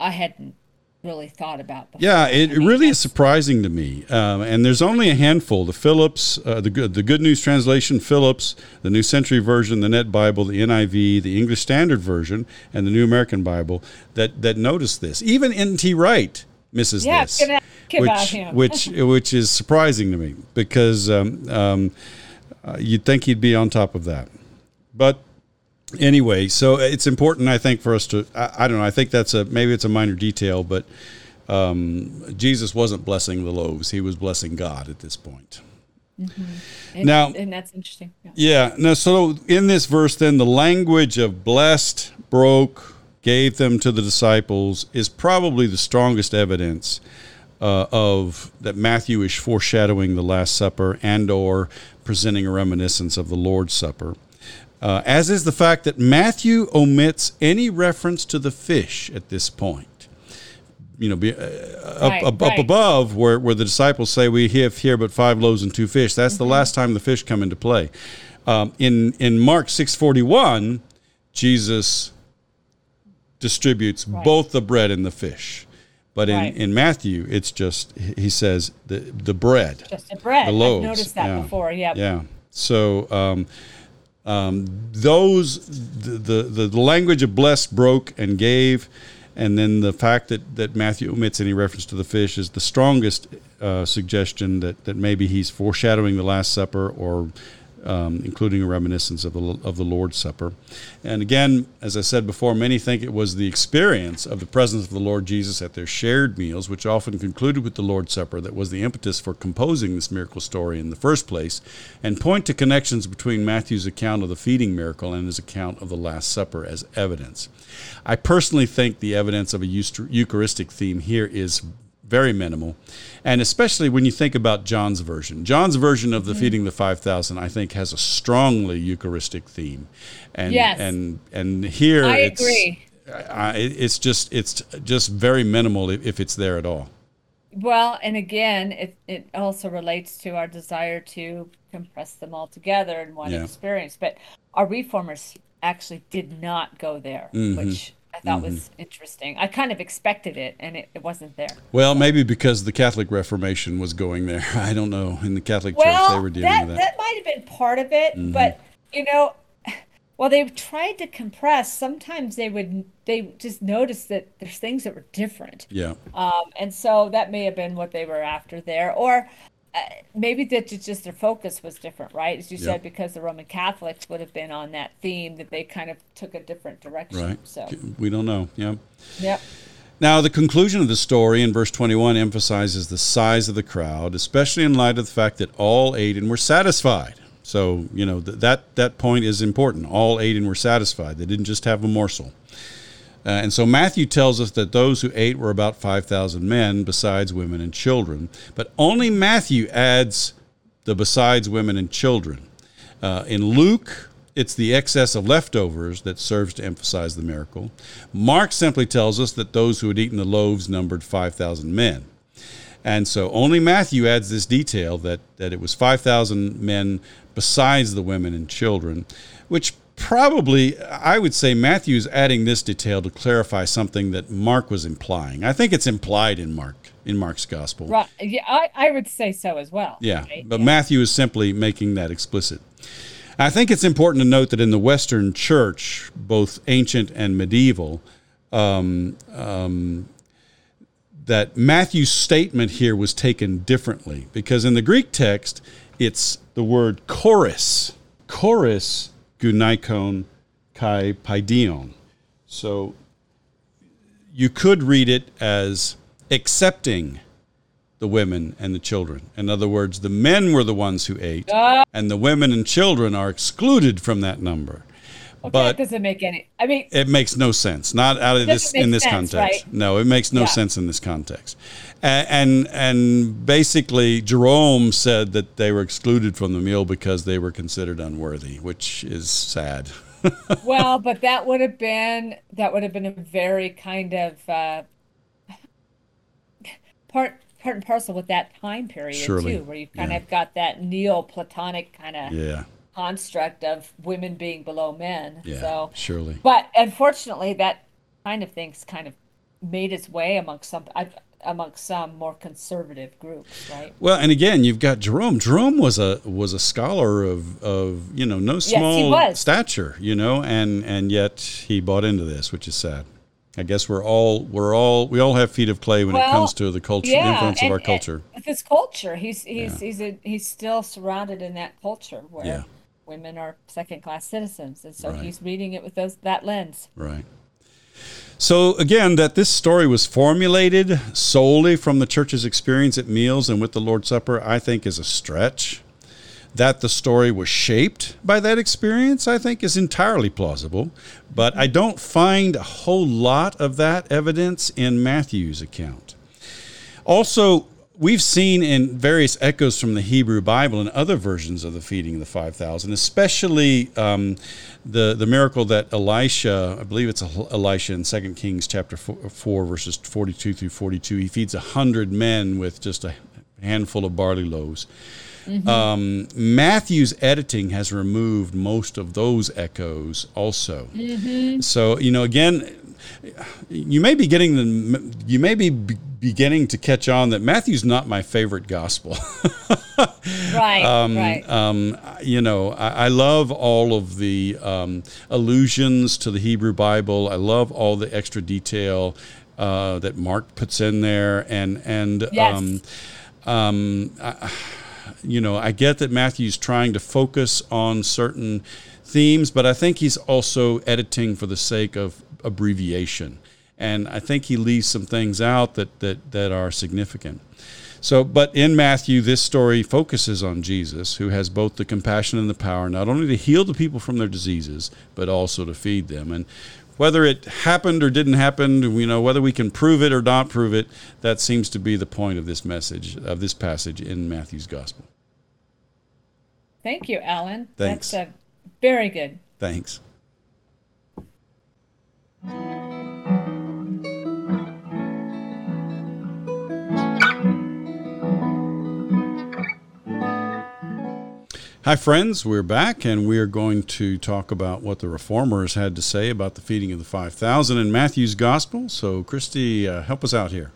I hadn't really thought about before. Yeah, it, I mean, really is surprising to me. Um, and there's only a handful: the Phillips, uh, the good, the Good News Translation, Phillips, the New Century Version, the Net Bible, the NIV, the English Standard Version, and the New American Bible that that notice this. Even N.T. Wright misses Yeah, this, which him. which which is surprising to me because um, um, uh, you'd think he'd be on top of that, but anyway, so it's important, I think, for us to. I, I don't know. I think that's a maybe it's a minor detail, but um, Jesus wasn't blessing the loaves; he was blessing God at this point. and, now- and that's interesting. Yeah. Yeah. No. So in this verse, then the language of blessed, broke, gave them to the disciples is probably the strongest evidence uh, of that Matthew is foreshadowing the Last Supper and or presenting a reminiscence of the Lord's Supper. Uh, as is the fact that Matthew omits any reference to the fish at this point. You know, be, uh, up, Right, up, right. up above where, where the disciples say, We have here but five loaves and two fish. That's Mm-hmm. the last time the fish come into play. Um, in, in Mark 6.41, Jesus distributes both the bread and the fish. But in, Right. in Matthew, it's just, he says, the, the bread. Just the bread. The loaves. I've noticed that yeah. before. Yeah. Yeah. So um, um, those the, the the language of blessed, broke, and gave, and then the fact that that Matthew omits any reference to the fish is the strongest uh, suggestion that that maybe he's foreshadowing the Last Supper or. Um, including a reminiscence of the of the Lord's Supper, and again, as I said before, many think it was the experience of the presence of the Lord Jesus at their shared meals, which often concluded with the Lord's Supper, that was the impetus for composing this miracle story in the first place, and point to connections between Matthew's account of the feeding miracle and his account of the Last Supper as evidence. I personally think the evidence of a Eucharistic theme here is very minimal, and especially when you think about John's version. John's version of the feeding the five thousand, I think, has a strongly Eucharistic theme, and Yes. and and here I it's, agree. I, it's just it's just very minimal if, if it's there at all. Well, and again, it, it also relates to our desire to compress them all together in one Yeah. experience. But our reformers actually did not go there, Mm-hmm. which I thought was interesting. I kind of expected it, and it, it wasn't there. Well, maybe because the Catholic Reformation was going there. I don't know. In the Catholic Church, they were dealing that, with that that. might have been part of it, Mm-hmm. but you know, while they tried to compress, sometimes they would they just noticed that there's things that were different. Yeah. Um, and so that may have been what they were after there, or uh, maybe that just their focus was different, right? As you Yeah. said, because the Roman Catholics would have been on that theme, that they kind of took a different direction. Right. So, We don't know. Yeah. yep. Now, the conclusion of the story in verse 21 emphasizes the size of the crowd, especially in light of the fact that all ate and were satisfied. So, you know, th- that, that point is important. All ate and were satisfied. They didn't just have a morsel. Uh, and so Matthew tells us that those who ate were about 5,000 men, besides women and children. But only Matthew adds the besides women and children. Uh, in Luke, it's the excess of leftovers that serves to emphasize the miracle. Mark simply tells us that those who had eaten the loaves numbered 5,000 men. And so only Matthew adds this detail that, that it was 5,000 men besides the women and children, which probably, I would say Matthew's adding this detail to clarify something that Mark was implying. I think it's implied in Mark, in Mark's gospel. Right. Yeah, I, I would say so as well. Yeah, right? but Matthew is simply making that explicit. I think it's important to note that in the Western Church, both ancient and medieval, um, um, that Matthew's statement here was taken differently because in the Greek text, it's the word choris, choris gunaikon kai paidion. So you could read it as accepting the women and the children. In other words, the men were the ones who ate, ah. and the women and children are excluded from that number. Okay, but that doesn't make any. I mean, it makes no sense. Not out of this in this sense, context. right? No, it makes no Yeah. sense in this context. And, and and basically, Jerome said that they were excluded from the meal because they were considered unworthy, which is sad. well, but that would have been that would have been a very kind of uh, part part and parcel with that time period Surely, too, where you kind yeah. of got that Neoplatonic kind of yeah, construct of women being below men. yeah, So, surely. but unfortunately, that kind of thing's kind of made its way amongst some amongst some more conservative groups, right? Well, and again, you've got Jerome. Jerome was a was a scholar of of you know no small yes, stature, you know, and and yet he bought into this, which is sad. I guess we're all we're all we all have feet of clay when well, it comes to the culture yeah, influence and, of our culture. With his culture, he's he's yeah. he's a, he's still surrounded in that culture where yeah. women are second class citizens, and so right. he's reading it with those that lens. Right. So again, that this story was formulated solely from the church's experience at meals and with the Lord's Supper, I think is a stretch. That the story was shaped by that experience, I think, is entirely plausible. But I don't find a whole lot of that evidence in Matthew's account. Also, we've seen in various echoes from the Hebrew Bible and other versions of the feeding of the 5,000, especially um, the, the miracle that Elisha, I believe it's Elisha in 2 Kings chapter 4, 4 verses 42 through 42, he feeds 100 men with just a handful of barley loaves. Mm-hmm. Um, Matthew's editing has removed most of those echoes also. Mm-hmm. So, you know, again, you may be getting the you may be beginning to catch on that Matthew's not my favorite gospel. right, um, right. Um, you know, I, I, love all of the um, allusions to the Hebrew Bible. I love all the extra detail uh, that Mark puts in there, and and yes. Um, um, I, you know, I get that Matthew's trying to focus on certain themes, but I think he's also editing for the sake of abbreviation. And I think he leaves some things out that, that, that are significant. So, but in Matthew, this story focuses on Jesus, who has both the compassion and the power not only to heal the people from their diseases, but also to feed them. And whether it happened or didn't happen, you know, whether we can prove it or not prove it, that seems to be the point of this message, of this passage in Matthew's gospel. Thank you, Alan. Thanks. That's uh, very good. Thanks. Hi, friends. We're back, and we are going to talk about what the reformers had to say about the feeding of the 5,000 in Matthew's Gospel. So, Christy, uh, help us out here.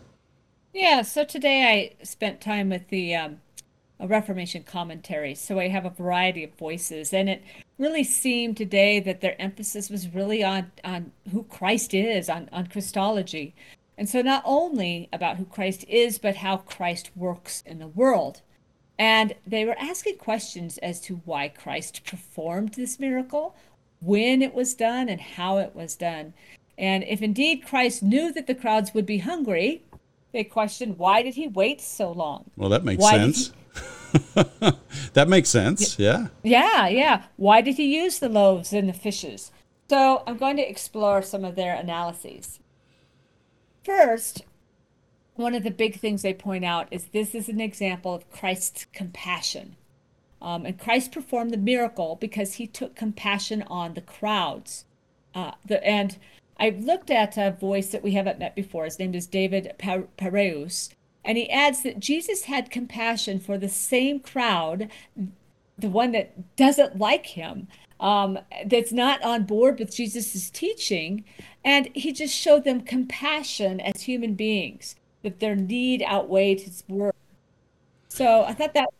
Yeah, so today I spent time with the um, Reformation commentary. So I have a variety of voices. And it really seemed today that their emphasis was really on, on who Christ is, on, on Christology. And so not only about who Christ is, but how Christ works in the world. And they were asking questions as to why Christ performed this miracle, when it was done, and how it was done. And if indeed Christ knew that the crowds would be hungry, they questioned why did he wait so long? Well, that makes why sense. that makes sense. Yeah. Yeah, yeah. Why did he use the loaves and the fishes? So I'm going to explore some of their analyses. First, one of the big things they point out is this is an example of Christ's compassion. Um, and Christ performed the miracle because he took compassion on the crowds. Uh, the, and I've looked at a voice that we haven't met before. His name is David Pareus. And he adds that Jesus had compassion for the same crowd, the one that doesn't like him, um, that's not on board with Jesus' teaching. And he just showed them compassion as human beings, that their need outweighed his word. So I thought that was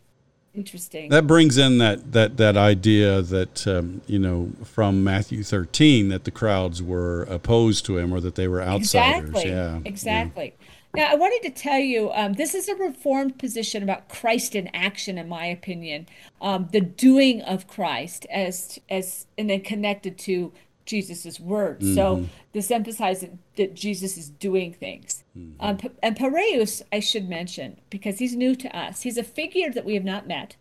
interesting. That brings in that that that idea that um, you know from Matthew 13 that the crowds were opposed to him or that they were outsiders. Exactly. Yeah. Exactly. Yeah. Now, I wanted to tell you um, this is a reformed position about Christ in action, in my opinion. Um, the doing of Christ as as and then connected to Jesus's words. Mm-hmm. So this emphasizes that Jesus is doing things. Mm-hmm. Um, and Pareus, I should mention, because he's new to us. He's a figure that we have not met.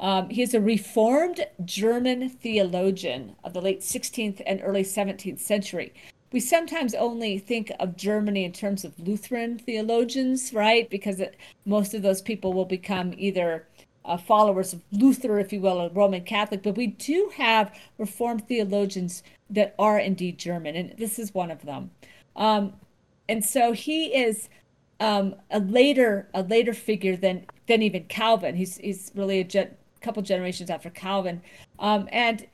Um, he's a reformed German theologian of the late 16th and early 17th century we sometimes only think of Germany in terms of Lutheran theologians, right? Because it, most of those people will become either uh, followers of Luther, if you will, a Roman Catholic. But we do have Reformed theologians that are indeed German, and this is one of them. Um, and so he is um, a later a later figure than than even Calvin. He's he's really a couple generations after Calvin, um, and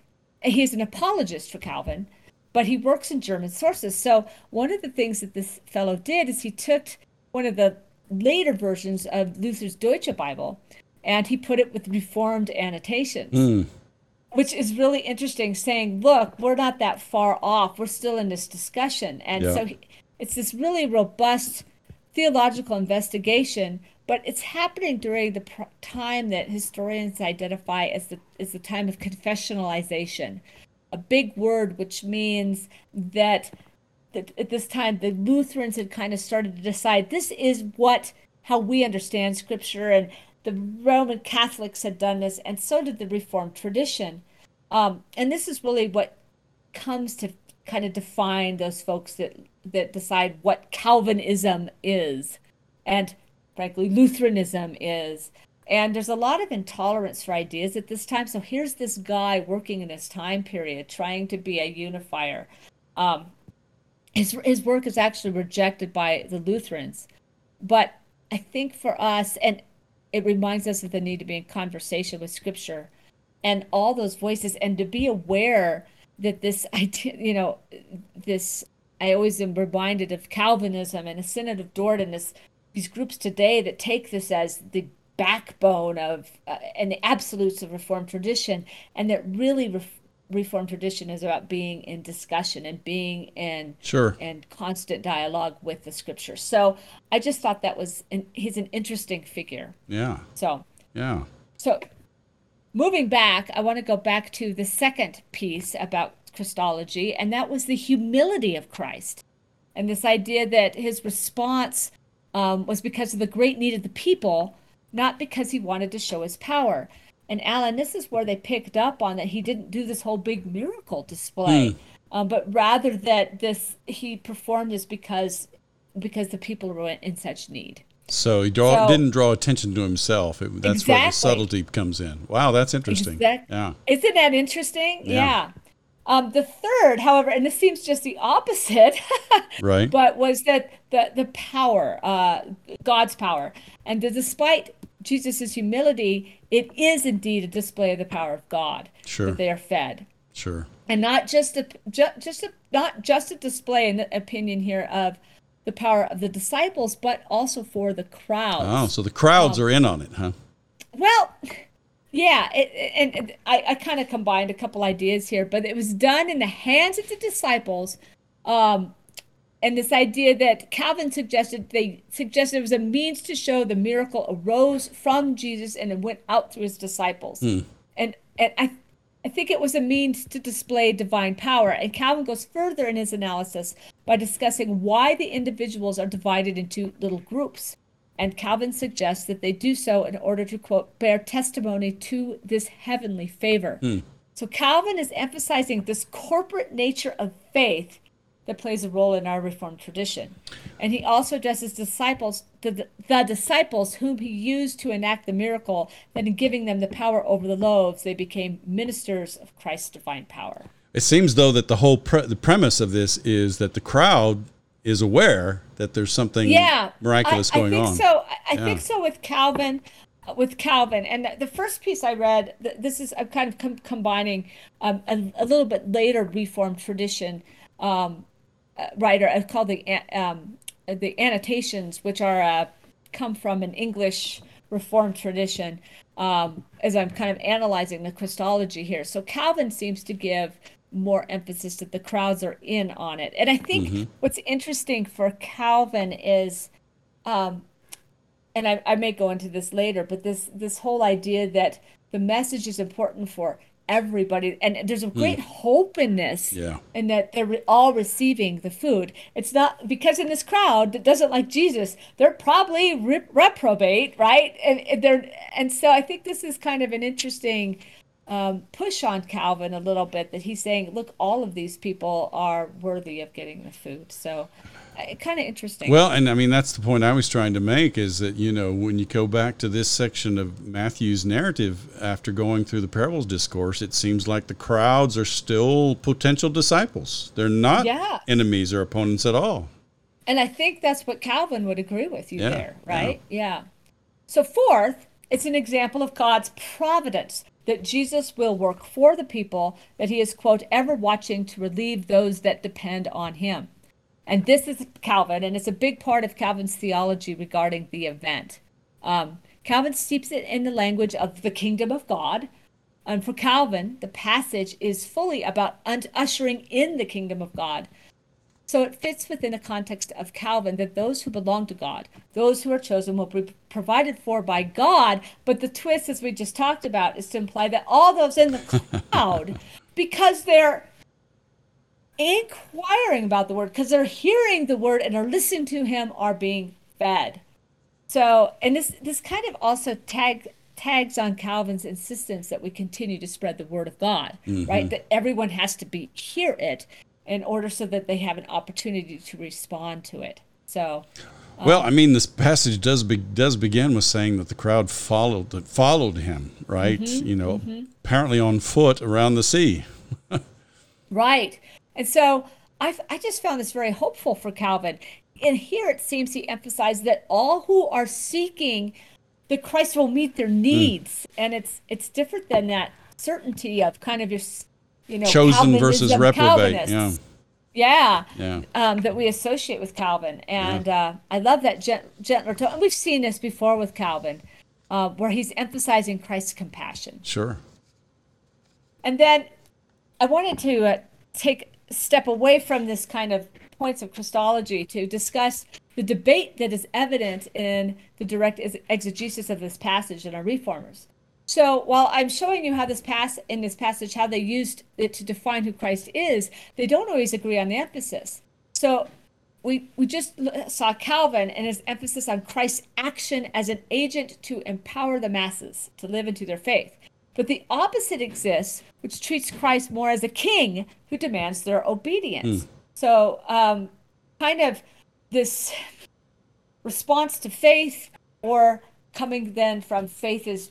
he's an apologist for Calvin. but he works in German sources. So one of the things that this fellow did is he took one of the later versions of Luther's Deutsche Bible and he put it with reformed annotations. Mm. Which is really interesting, saying, look, we're not that far off. We're still in this discussion. And Yeah. so he, it's this really robust theological investigation, but it's happening during the pr- time that historians identify as the, as the time of confessionalization, a big word which means that, that at this time the Lutherans had kind of started to decide this is what how we understand Scripture, and the Roman Catholics had done this, and so did the Reformed tradition. Um, and this is really what comes to kind of define those folks that that decide what Calvinism is, and frankly Lutheranism is. And there's a lot of intolerance for ideas at this time. So here's this guy working in this time period, trying to be a unifier. Um, his his work is actually rejected by the Lutherans, but I think for us, and it reminds us of the need to be in conversation with Scripture, and all those voices, and to be aware that this idea, you know, this I always am reminded of Calvinism and the Synod of Dort, and this these groups today that take this as the backbone of uh, and the absolutes of Reformed tradition, and that really ref- Reformed tradition is about being in discussion and being in Sure. and constant dialogue with the Scripture. So I just thought that was an, he's an interesting figure. Yeah. So Yeah. so moving back, I want to go back to the second piece about Christology, and that was the humility of Christ. And this idea that his response um, was because of the great need of the people, not because he wanted to show his power. And Alan, this is where they picked up on that he didn't do this whole big miracle display, um, but rather that this he performed this because because the people were in such need. So he draw, So- didn't draw attention to himself. It, that's where the subtlety comes in. Wow, that's interesting. Exact- Yeah. Isn't that interesting? Yeah. Yeah. Um, the third, however, and this seems just the opposite, Right. but was that the the power, uh, God's power, and that despite Jesus' humility, it is indeed a display of the power of God Sure. that they are fed, Sure. and not just a ju- just a, not just a display in the opinion here of the power of the disciples, but also for the crowds. Oh, so the crowds Um, are in on it, huh? Well, yeah, it, and, and I, I kind of combined a couple ideas here, but it was done in the hands of the disciples. Um, and this idea that Calvin suggested they suggested it was a means to show the miracle arose from Jesus and it went out through his disciples. Hmm. And and I I think it was a means to display divine power. And Calvin goes further in his analysis by discussing why the individuals are divided into little groups. And Calvin suggests that they do so in order to, quote, bear testimony to this heavenly favor. Hmm. So Calvin is emphasizing this corporate nature of faith that plays a role in our Reformed tradition. And he also addresses disciples, the, the disciples whom he used to enact the miracle, that in giving them the power over the loaves, they became ministers of Christ's divine power. It seems though that the whole pre- the premise of this is that the crowd is aware that there's something yeah miraculous I, going I think on. so i, Yeah. think so with calvin uh, with calvin and the- first piece i read this is i'm kind of com- combining um, a, a little bit later reformed tradition um, writer uh, called the um, uh, the annotations which are uh, come from an english reformed tradition um, as i'm kind of analyzing the christology here. So calvin seems to give more emphasis that the crowds are in on it. And i think what's interesting for calvin is um, and I, I may go into this later, but this this whole idea that the message is important for everybody, and there's a great hope in this, Yeah. and that they're re- all receiving the food. It's not because in this crowd that doesn't like Jesus, they're probably re- reprobate, right? And, and they're and so I think this is kind of an interesting um, push on Calvin a little bit that he's saying, look, all of these people are worthy of getting the food. So, Uh, kind of interesting. Well, and I mean that's the point I was trying to make is that you know when you go back to this section of Matthew's narrative after going through the parables discourse, it seems like the crowds are still potential disciples. They're not Yeah. enemies or opponents at all. And I think that's what Calvin would agree with you Yeah, there, right? Yeah. So, fourth, it's an example of God's providence. that Jesus will work for the people, that he is, quote, ever watching to relieve those that depend on him. And this is Calvin, and it's a big part of Calvin's theology regarding the event. Um, Calvin steeps it in the language of the kingdom of God. And for Calvin, the passage is fully about ushering in the kingdom of God. So it fits within the context of Calvin that those who belong to God, those who are chosen, will be provided for by God. But the twist, as we just talked about, is to imply that all those in the cloud, because they're inquiring about the word, because they're hearing the word and are listening to him, are being fed. So, and this this kind of also tag tags on Calvin's insistence that we continue to spread the word of God, mm-hmm. right? That everyone has to be hear it in order so that they have an opportunity to respond to it. So, um, well, I mean, this passage does be, does begin with saying that the crowd followed followed him, right? Mm-hmm, you know, mm-hmm. apparently on foot around the sea. right, and so I I just found this very hopeful for Calvin. And here it seems he emphasized that all who are seeking the Christ will meet their hmm. needs, mm. and it's it's different than that certainty of kind of your you know, chosen versus reprobate. Yeah. Yeah, yeah. Um, that we associate with Calvin, and yeah. uh, I love that gent- gentler tone. And we've seen this before with Calvin, uh, where he's emphasizing Christ's compassion. Sure. And then I wanted to uh, take step away from this kind of points of Christology to discuss the debate that is evident in the direct exegesis of this passage in our reformers. So while I'm showing you how this pass in this passage how they used it to define who Christ is, they don't always agree on the emphasis. So we we just saw Calvin and his emphasis on Christ's action as an agent to empower the masses to live into their faith. But the opposite exists, which treats Christ more as a king who demands their obedience. Mm. So, um, kind of this response to faith, or coming then from faith is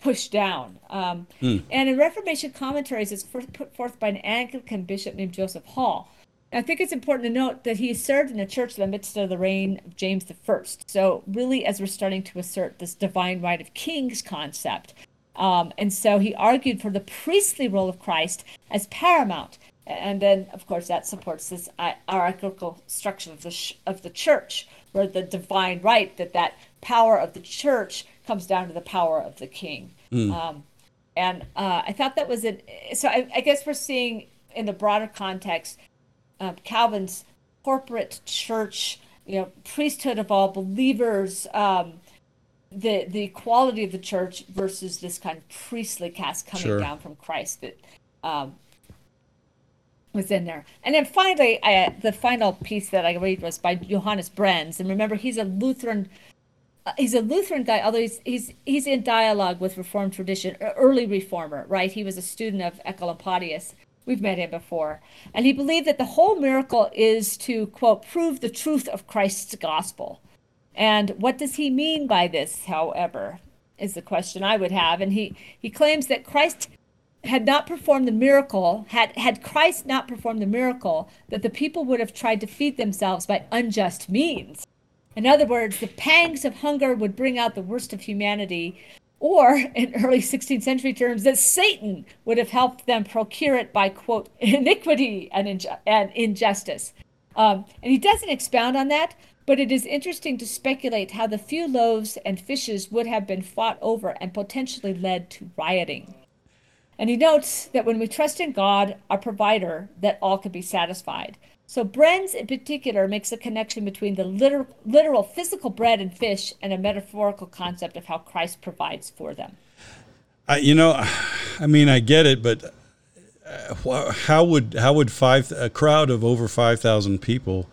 pushed down. Um, hmm. And in Reformation commentaries, it's put forth by an Anglican bishop named Joseph Hall. I think it's important to note that he served in the church in the midst of the reign of James I. So, really, as we're starting to assert this divine right of kings concept. Um, and so he argued for the priestly role of Christ as paramount. And then, of course, that supports this hierarchical structure of the, sh- of the church, where the divine right, that that power of the church comes down to the power of the king. Mm. Um, and uh, I thought that was it. So I, I, guess we're seeing in the broader context uh, Calvin's corporate church, you know, priesthood of all believers, um, the the quality of the church versus this kind of priestly caste coming sure. down from Christ that um, was in there. And then finally, I, the final piece that I read was by Johannes Brenz. And remember, he's a Lutheran he's a Lutheran guy, although he's he's he's in dialogue with Reformed tradition, early Reformer, right? He was a student of Oecolampadius. We've met him before, and he believed that the whole miracle is to quote prove the truth of Christ's gospel. And what does he mean by this? However, is the question I would have. And he he claims that Christ had not performed the miracle, had had Christ not performed the miracle, that the people would have tried to feed themselves by unjust means in other words, the pangs of hunger would bring out the worst of humanity, or in early 16th century terms, that Satan would have helped them procure it by, quote, iniquity and, inju- and injustice. Um, and he doesn't expound on that, but it is interesting to speculate how the few loaves and fishes would have been fought over and potentially led to rioting. And he notes that when we trust in God, our provider, that all can be satisfied. So Brenz in particular makes a connection between the literal, literal physical bread and fish and a metaphorical concept of how Christ provides for them. I, you know, I mean, I get it, but uh, how would how would five a crowd of over five thousand people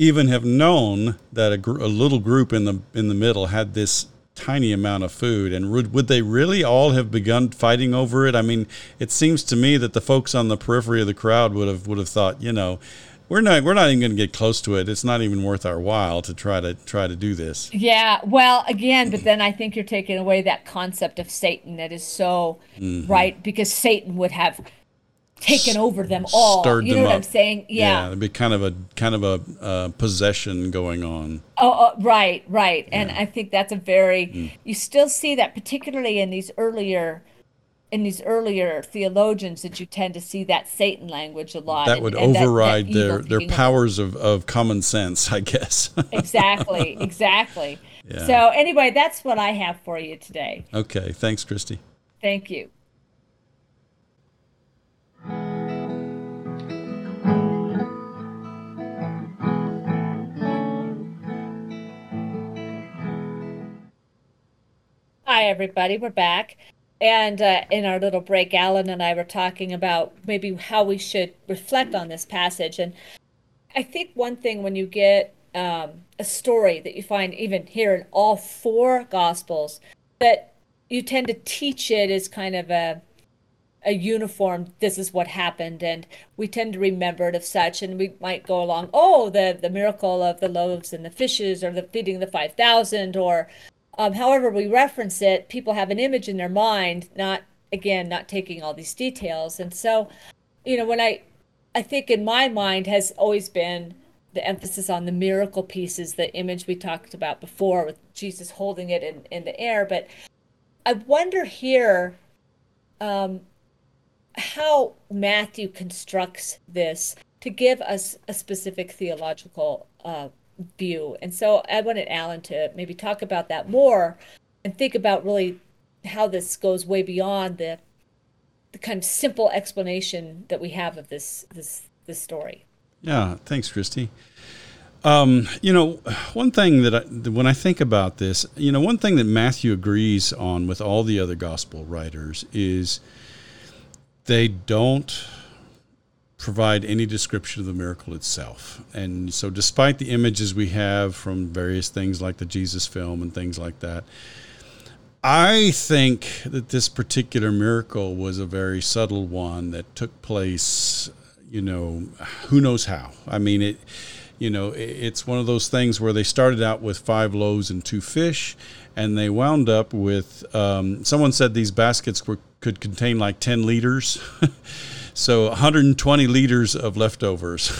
even have known that a, gr- a, little group in the in the middle had this tiny amount of food and would, would they really all have begun fighting over it i mean it seems to me that the folks on the periphery of the crowd would have would have thought you know we're not we're not even going to get close to it. It's not even worth our while to try to try to do this. Yeah, well, again, but then I think you're taking away that concept of Satan that is so mm-hmm. right because Satan would have taken over them all. Stirred you know what up. I'm saying? Yeah. yeah, there'd be kind of a kind of a uh, possession going on. Oh, oh right, right, yeah. and I think that's a very mm. you still see that particularly in these earlier in these earlier theologians that you tend to see that Satan language a lot. That would and- and that- that override their, their powers of, of common sense, I guess. Exactly, exactly. Yeah. So anyway, that's what I have for you today. okay, thanks, Christy. Thank you. Hi, everybody. We're back. And uh, in our little break, Alan and I were talking about maybe how we should reflect on this passage. And I think one thing when you get um, a story that you find even here in all four Gospels, that you tend to teach it as kind of a a uniform this is what happened and we tend to remember it of such and we might go along oh the the miracle of the loaves and the fishes or the feeding the 5000 or um, however we reference it people have an image in their mind not again not taking all these details. And so you know when i i think in my mind has always been the emphasis on the miracle pieces the image we talked about before with jesus holding it in, in the air. But i wonder here um, how Matthew constructs this to give us a specific theological uh, view. And so I wanted Alan to maybe talk about that more and think about really how this goes way beyond the the kind of simple explanation that we have of this this this story. Yeah, thanks, Christy. Um, you know, one thing that I, when I think about this, you know, one thing that Matthew agrees on with all the other gospel writers is they don't provide any description of the miracle itself. And so, despite the images we have from various things like the Jesus film and things like that, I think that this particular miracle was a very subtle one that took place, you know, who knows how. I mean, it, you know, it- it's one of those things where they started out with five loaves and two fish, and they wound up with. Um, someone said these baskets were could contain like ten liters. So 120 liters of leftovers.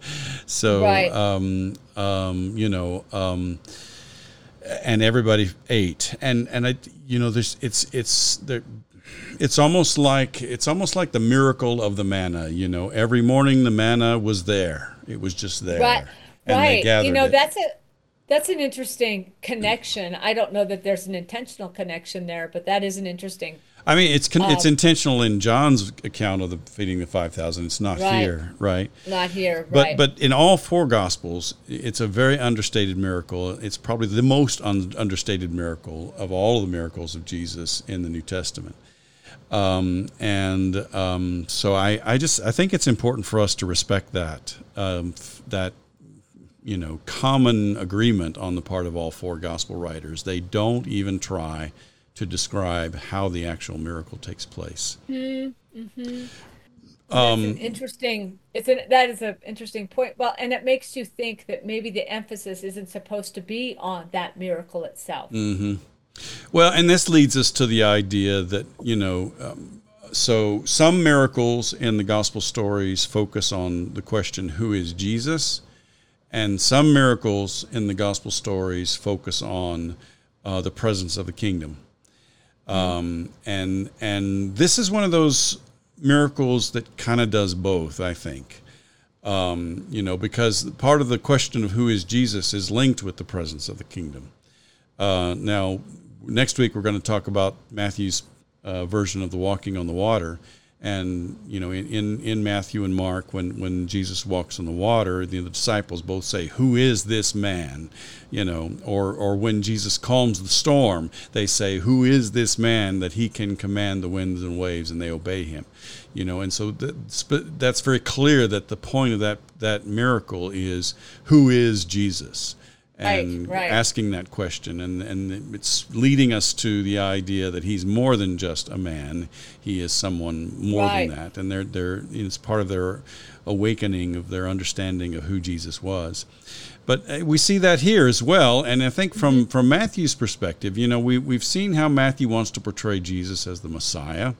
so, Right. um, um, you know, um, and everybody ate and and i you know there's it's it's there it's almost like it's almost like the miracle of the manna you know every morning the manna was there it was just there Right. right. You know, it. that's a that's an interesting connection. I don't know that there's an intentional connection there, but that is an interesting i mean it's con- it's Um, intentional in john's account of the feeding the 5000 it's not Right. here right not here, But right? but in all four gospels, it's a very understated miracle. It's probably the most un- understated miracle of all of the miracles of Jesus in the New Testament. Um, and um, so I, I just I think it's important for us to respect that um, f- that you know common agreement on the part of all four gospel writers. They don't even try to describe how the actual miracle takes place. That's an interesting. It's an that is an interesting point. Well, and it makes you think that maybe the emphasis isn't supposed to be on that miracle itself. Hmm. Well, and this leads us to the idea that, you know, um, so some miracles in the gospel stories focus on the question, who is Jesus? And some miracles in the gospel stories focus on uh, the presence of the kingdom. Um, and, and this is one of those miracles that kind of does both, I think. Um, you know, because part of the question of who is Jesus is linked with the presence of the kingdom. Uh, now, next week we're going to talk about Matthew's uh, version of the walking on the water, and you know, in, in, Matthew and Mark, when when Jesus walks on the water, the, the disciples both say, "Who is this man?" You know, or or when Jesus calms the storm, they say, "Who is this man that he can command the winds and waves?" And they obey him. You know, and so that's, that's very clear that the point of that that miracle is who is Jesus and Right, right. asking that question and and it's leading us to the idea that he's more than just a man he is someone more Right. than that and they're they're it's part of their awakening of their understanding of who Jesus was but uh, we see that here as well and I think from from Matthew's perspective you know we we've seen how Matthew wants to portray Jesus as the Messiah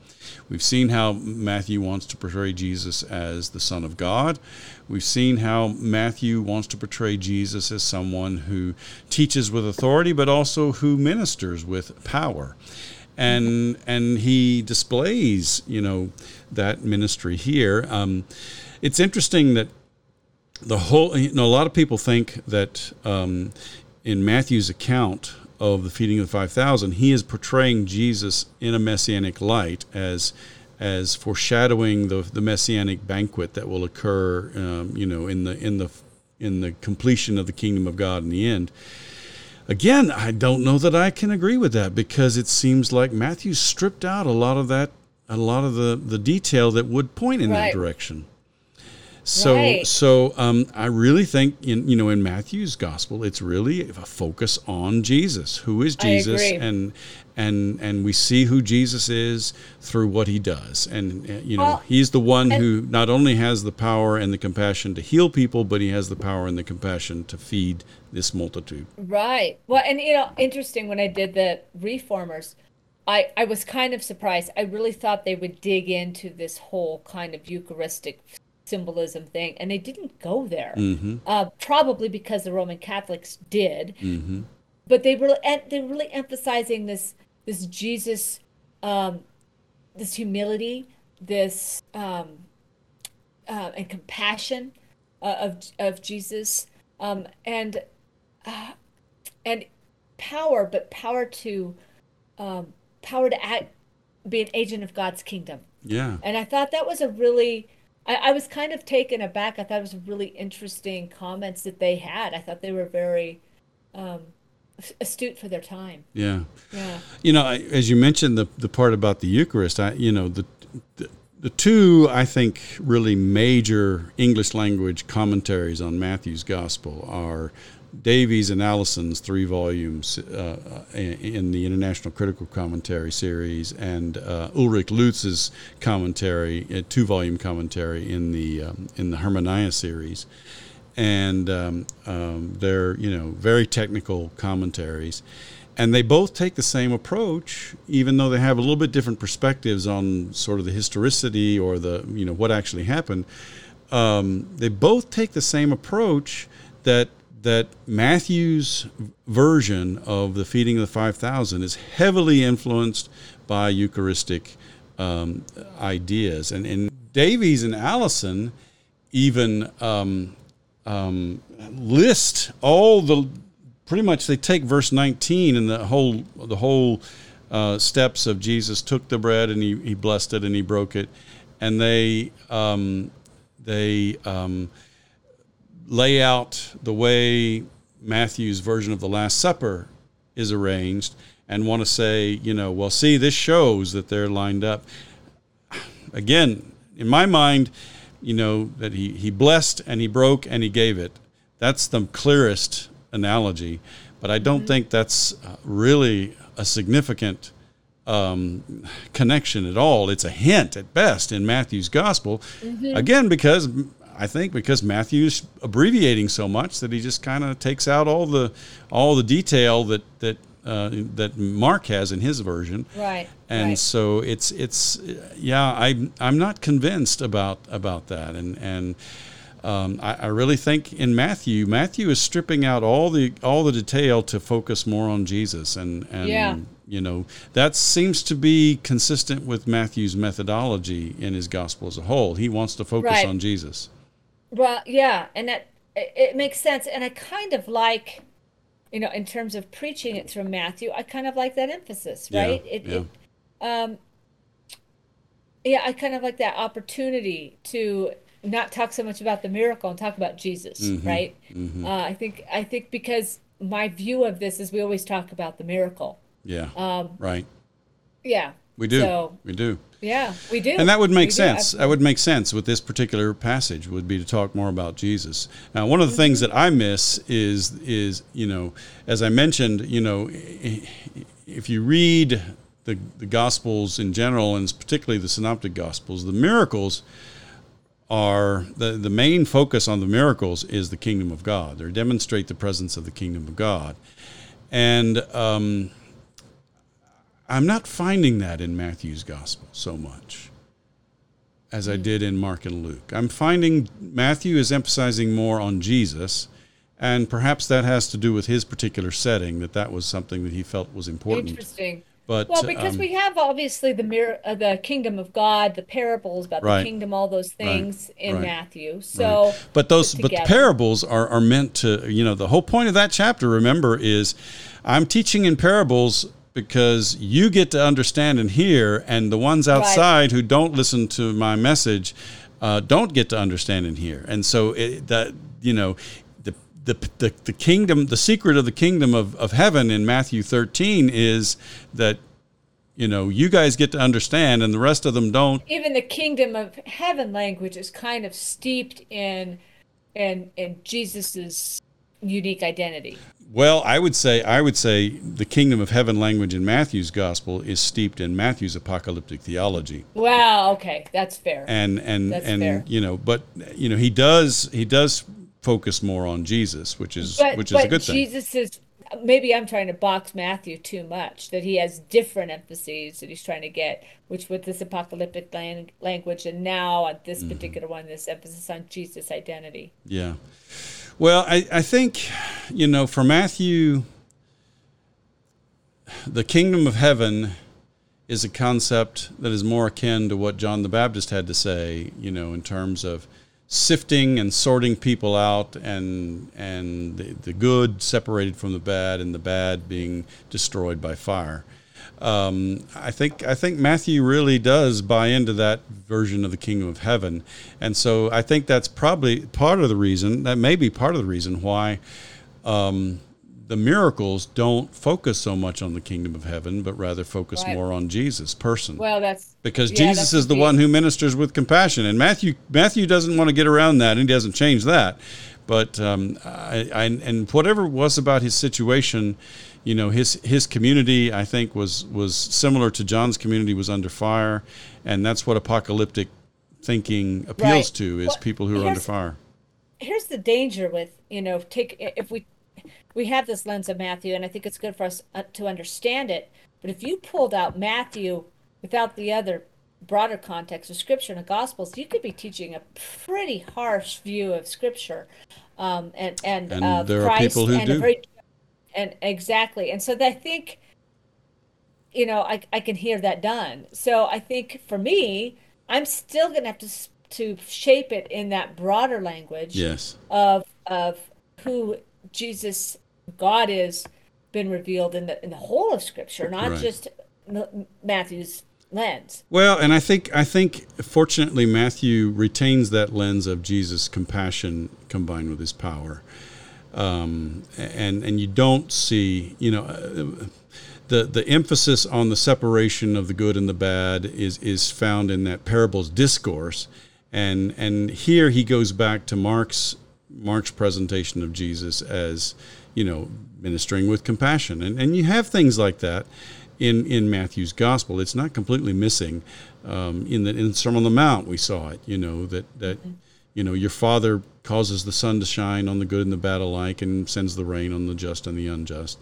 we've seen how Matthew wants to portray Jesus as the son of God We've seen how Matthew wants to portray Jesus as someone who teaches with authority, but also who ministers with power. and and he displays you know that ministry here. Um, it's interesting that the whole you know a lot of people think that um, in Matthew's account of the feeding of the five thousand, he is portraying Jesus in a messianic light as as foreshadowing the the messianic banquet that will occur, um, you know, in the in the in the completion of the kingdom of God in the end. Again, I don't know that I can agree with that because it seems like Matthew stripped out a lot of that, a lot of the the detail that would point in Right. that direction. So, Right. so um, I really think in you know in Matthew's gospel, it's really a focus on Jesus. Who is Jesus? And and and we see who Jesus is through what he does. And uh, you know, Well, he's the one and- who not only has the power and the compassion to heal people, but he has the power and the compassion to feed this multitude. Right. Well, and you know, interesting when I did the reformers, I I was kind of surprised. I really thought they would dig into this whole kind of Eucharistic symbolism thing, and they didn't go there. Uh, probably because the Roman Catholics did. But they were and they're really emphasizing this this Jesus, um, this humility, this um, uh, and compassion uh, of of Jesus, um, and uh, and power, but power to um, power to act, be an agent of God's kingdom. Yeah. And I thought that was a really, I, I was kind of taken aback. I thought it was really interesting comments that they had. I thought they were very um, astute for their time. Yeah. Yeah. You know, I, as you mentioned the the part about the Eucharist, I you know the, the the two I think really major English language commentaries on Matthew's Gospel are Davies and Allison's three volumes uh, in, in the International Critical Commentary series, and uh, Ulrich Luz's commentary, a two volume commentary in the um, in the Hermeneia series and um, um, they're you know very technical commentaries, and they both take the same approach, even though they have a little bit different perspectives on sort of the historicity or the you know what actually happened. Um, they both take the same approach that that Matthew's version of the feeding of the five thousand is heavily influenced by Eucharistic um, ideas, and and Davies and Allison even um, um, list all the pretty much they take verse 19 and the whole the whole uh, steps of Jesus took the bread and he, he blessed it and he broke it. And they um, they um, lay out the way Matthew's version of the Last Supper is arranged and want to say you know well see this shows that they're lined up again, in my mind, you know, that he, he blessed and he broke and he gave it. That's the clearest analogy. But I don't think that's uh, really a significant um, connection at all. It's a hint at best in Matthew's gospel. Again, because I think because Matthew's abbreviating so much that he just kind of takes out all the all the detail that that uh, that Mark has in his version Right. and right. so it's it's yeah I I'm not convinced about about that and and um, I, I really think in Matthew Matthew is stripping out all the all the detail to focus more on Jesus and and Yeah. you know that seems to be consistent with Matthew's methodology in his gospel as a whole he wants to focus Right. on Jesus Well, yeah, and that it, it makes sense, and I kind of like, you know, in terms of preaching it through Matthew, I kind of like that emphasis, right? Yeah? It, yeah. it, um, yeah, I kind of like that opportunity to not talk so much about the miracle and talk about Jesus, Mm-hmm, right? Uh, I think I think because my view of this is we always talk about the miracle. yeah Um, right Yeah. we do So we do yeah, we do. And that would make We sense. That would make sense with this particular passage would be to talk more about Jesus. Now, one of the things that I miss is is you know, as I mentioned, you know, if you read the the Gospels in general, and particularly the Synoptic Gospels, the miracles are the the main focus on the miracles is the kingdom of God. They demonstrate the presence of the kingdom of God, and um, I'm not finding that in Matthew's gospel so much as I did in Mark and Luke. I'm finding Matthew is emphasizing more on Jesus, and perhaps that has to do with his particular setting, that that was something that he felt was important. Interesting. But Well, because um, we have obviously the mir- uh, the kingdom of God, the parables about Right. the kingdom, all those things in right, Matthew. So, Right. but those but the parables are, are meant to you know the whole point of that chapter remember is i'm teaching in parables because you get to understand and hear and the ones outside who don't listen to my message uh, don't get to understand and hear. And so it, that you know the, the, the, the kingdom the secret of the kingdom of, of heaven in matthew 13 is that you know you guys get to understand and the rest of them don't. Even the kingdom of heaven language is kind of steeped in in in Jesus's unique identity. Well, I would say I would say the kingdom of heaven language in Matthew's gospel is steeped in Matthew's apocalyptic theology. Wow, okay, that's fair. And and That's and fair. you know, but you know, he does he does focus more on Jesus, which is but which is a good thing. Jesus is maybe I'm trying to box Matthew too much that he has different emphases that he's trying to get, which with this apocalyptic lang- language and now on this Mm-hmm. particular one, this emphasis on Jesus' identity. Yeah. Well, I, I think, you know, for Matthew, the kingdom of heaven is a concept that is more akin to what John the Baptist had to say, you know, in terms of sifting and sorting people out and and the, the good separated from the bad and the bad being destroyed by fire. Um, I think I think Matthew really does buy into that version of the kingdom of heaven, and so I think that's probably part of the reason. That may be part of the reason why um, the miracles don't focus so much on the kingdom of heaven, but rather focus Right. more on Jesus' person Well, that's because yeah, Jesus that's is the one who ministers with compassion, and Matthew Matthew doesn't want to get around that, and he doesn't change that. But um, I, I, and whatever it was about his situation, you know, his his community, I think, was was similar to John's community was under fire, and that's what apocalyptic thinking appeals Right. to is Well, people who are under fire. here's the danger with you know take if we we have this lens of Matthew and I think it's good for us uh, to understand it but if you pulled out Matthew without the other broader context of scripture and the gospels you could be teaching a pretty harsh view of scripture um, and and, And are Christ people who a do. very and exactly and so I think you know I, I can hear that done so I think for me I'm still gonna have to to shape it in that broader language Yes. of of who Jesus God is been revealed in the in the whole of Scripture, not Right. just M- Matthew's lens. Well, and I think I think fortunately Matthew retains that lens of Jesus' compassion combined with his power, um, and and you don't see you know. Uh, the, the emphasis on the separation of the good and the bad is, is found in that parables discourse, and and here he goes back to Mark's Mark's presentation of Jesus as you know ministering with compassion, and and you have things like that in in Matthew's gospel. It's not completely missing. Um, in the in Sermon on the Mount, we saw it. You know that that you know your Father causes the sun to shine on the good and the bad alike, and sends the rain on the just and the unjust.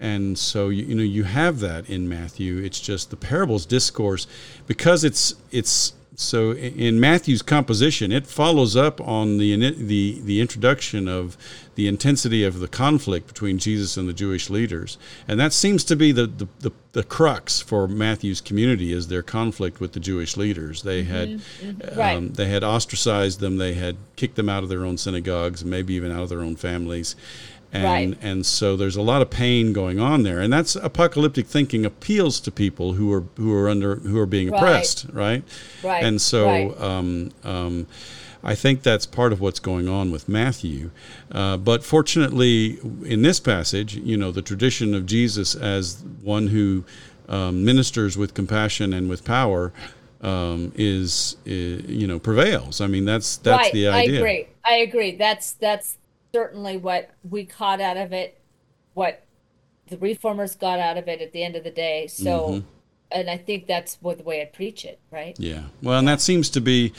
And so you, you know you have that in Matthew. It's just the parables discourse because it's it's so in Matthew's composition, it follows up on the the the introduction of the intensity of the conflict between Jesus and the Jewish leaders, and that seems to be the the, the, the crux for Matthew's community is their conflict with the Jewish leaders. They had Right. um, they had ostracized them, they had kicked them out of their own synagogues, maybe even out of their own families. And, Right. and so there's a lot of pain going on there, and that's apocalyptic thinking appeals to people who are who are under who are being Right. oppressed, right? Right, And so right. um, um, I think that's part of what's going on with Matthew. Uh, but fortunately, in this passage, you know, the tradition of Jesus as one who um, ministers with compassion and with power um, is, i you know, prevails. I mean, that's that's right. the idea. I agree. I agree. That's that's certainly what we caught out of it, what the reformers got out of it at the end of the day. So, Mm-hmm. and I think that's what the way I preach it. Right. Yeah. Well, and that seems to be,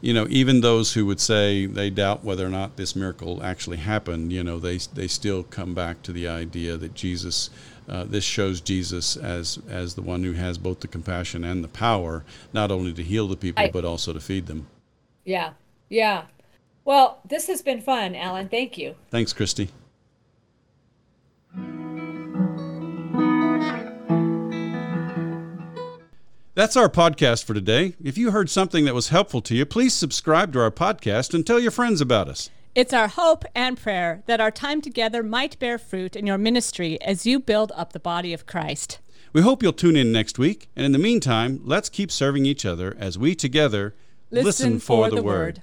you know, even those who would say they doubt whether or not this miracle actually happened, you know, they they still come back to the idea that Jesus, uh, this shows Jesus as as the one who has both the compassion and the power, not only to heal the people I- but also to feed them. Yeah. Yeah. Well, this has been fun, Alan. Thank you. Thanks, Christy. That's our podcast for today. If you heard something that was helpful to you, please subscribe to our podcast and tell your friends about us. It's our hope and prayer that our time together might bear fruit in your ministry as you build up the body of Christ. We hope you'll tune in next week. And in the meantime, let's keep serving each other as we together listen, for, the word.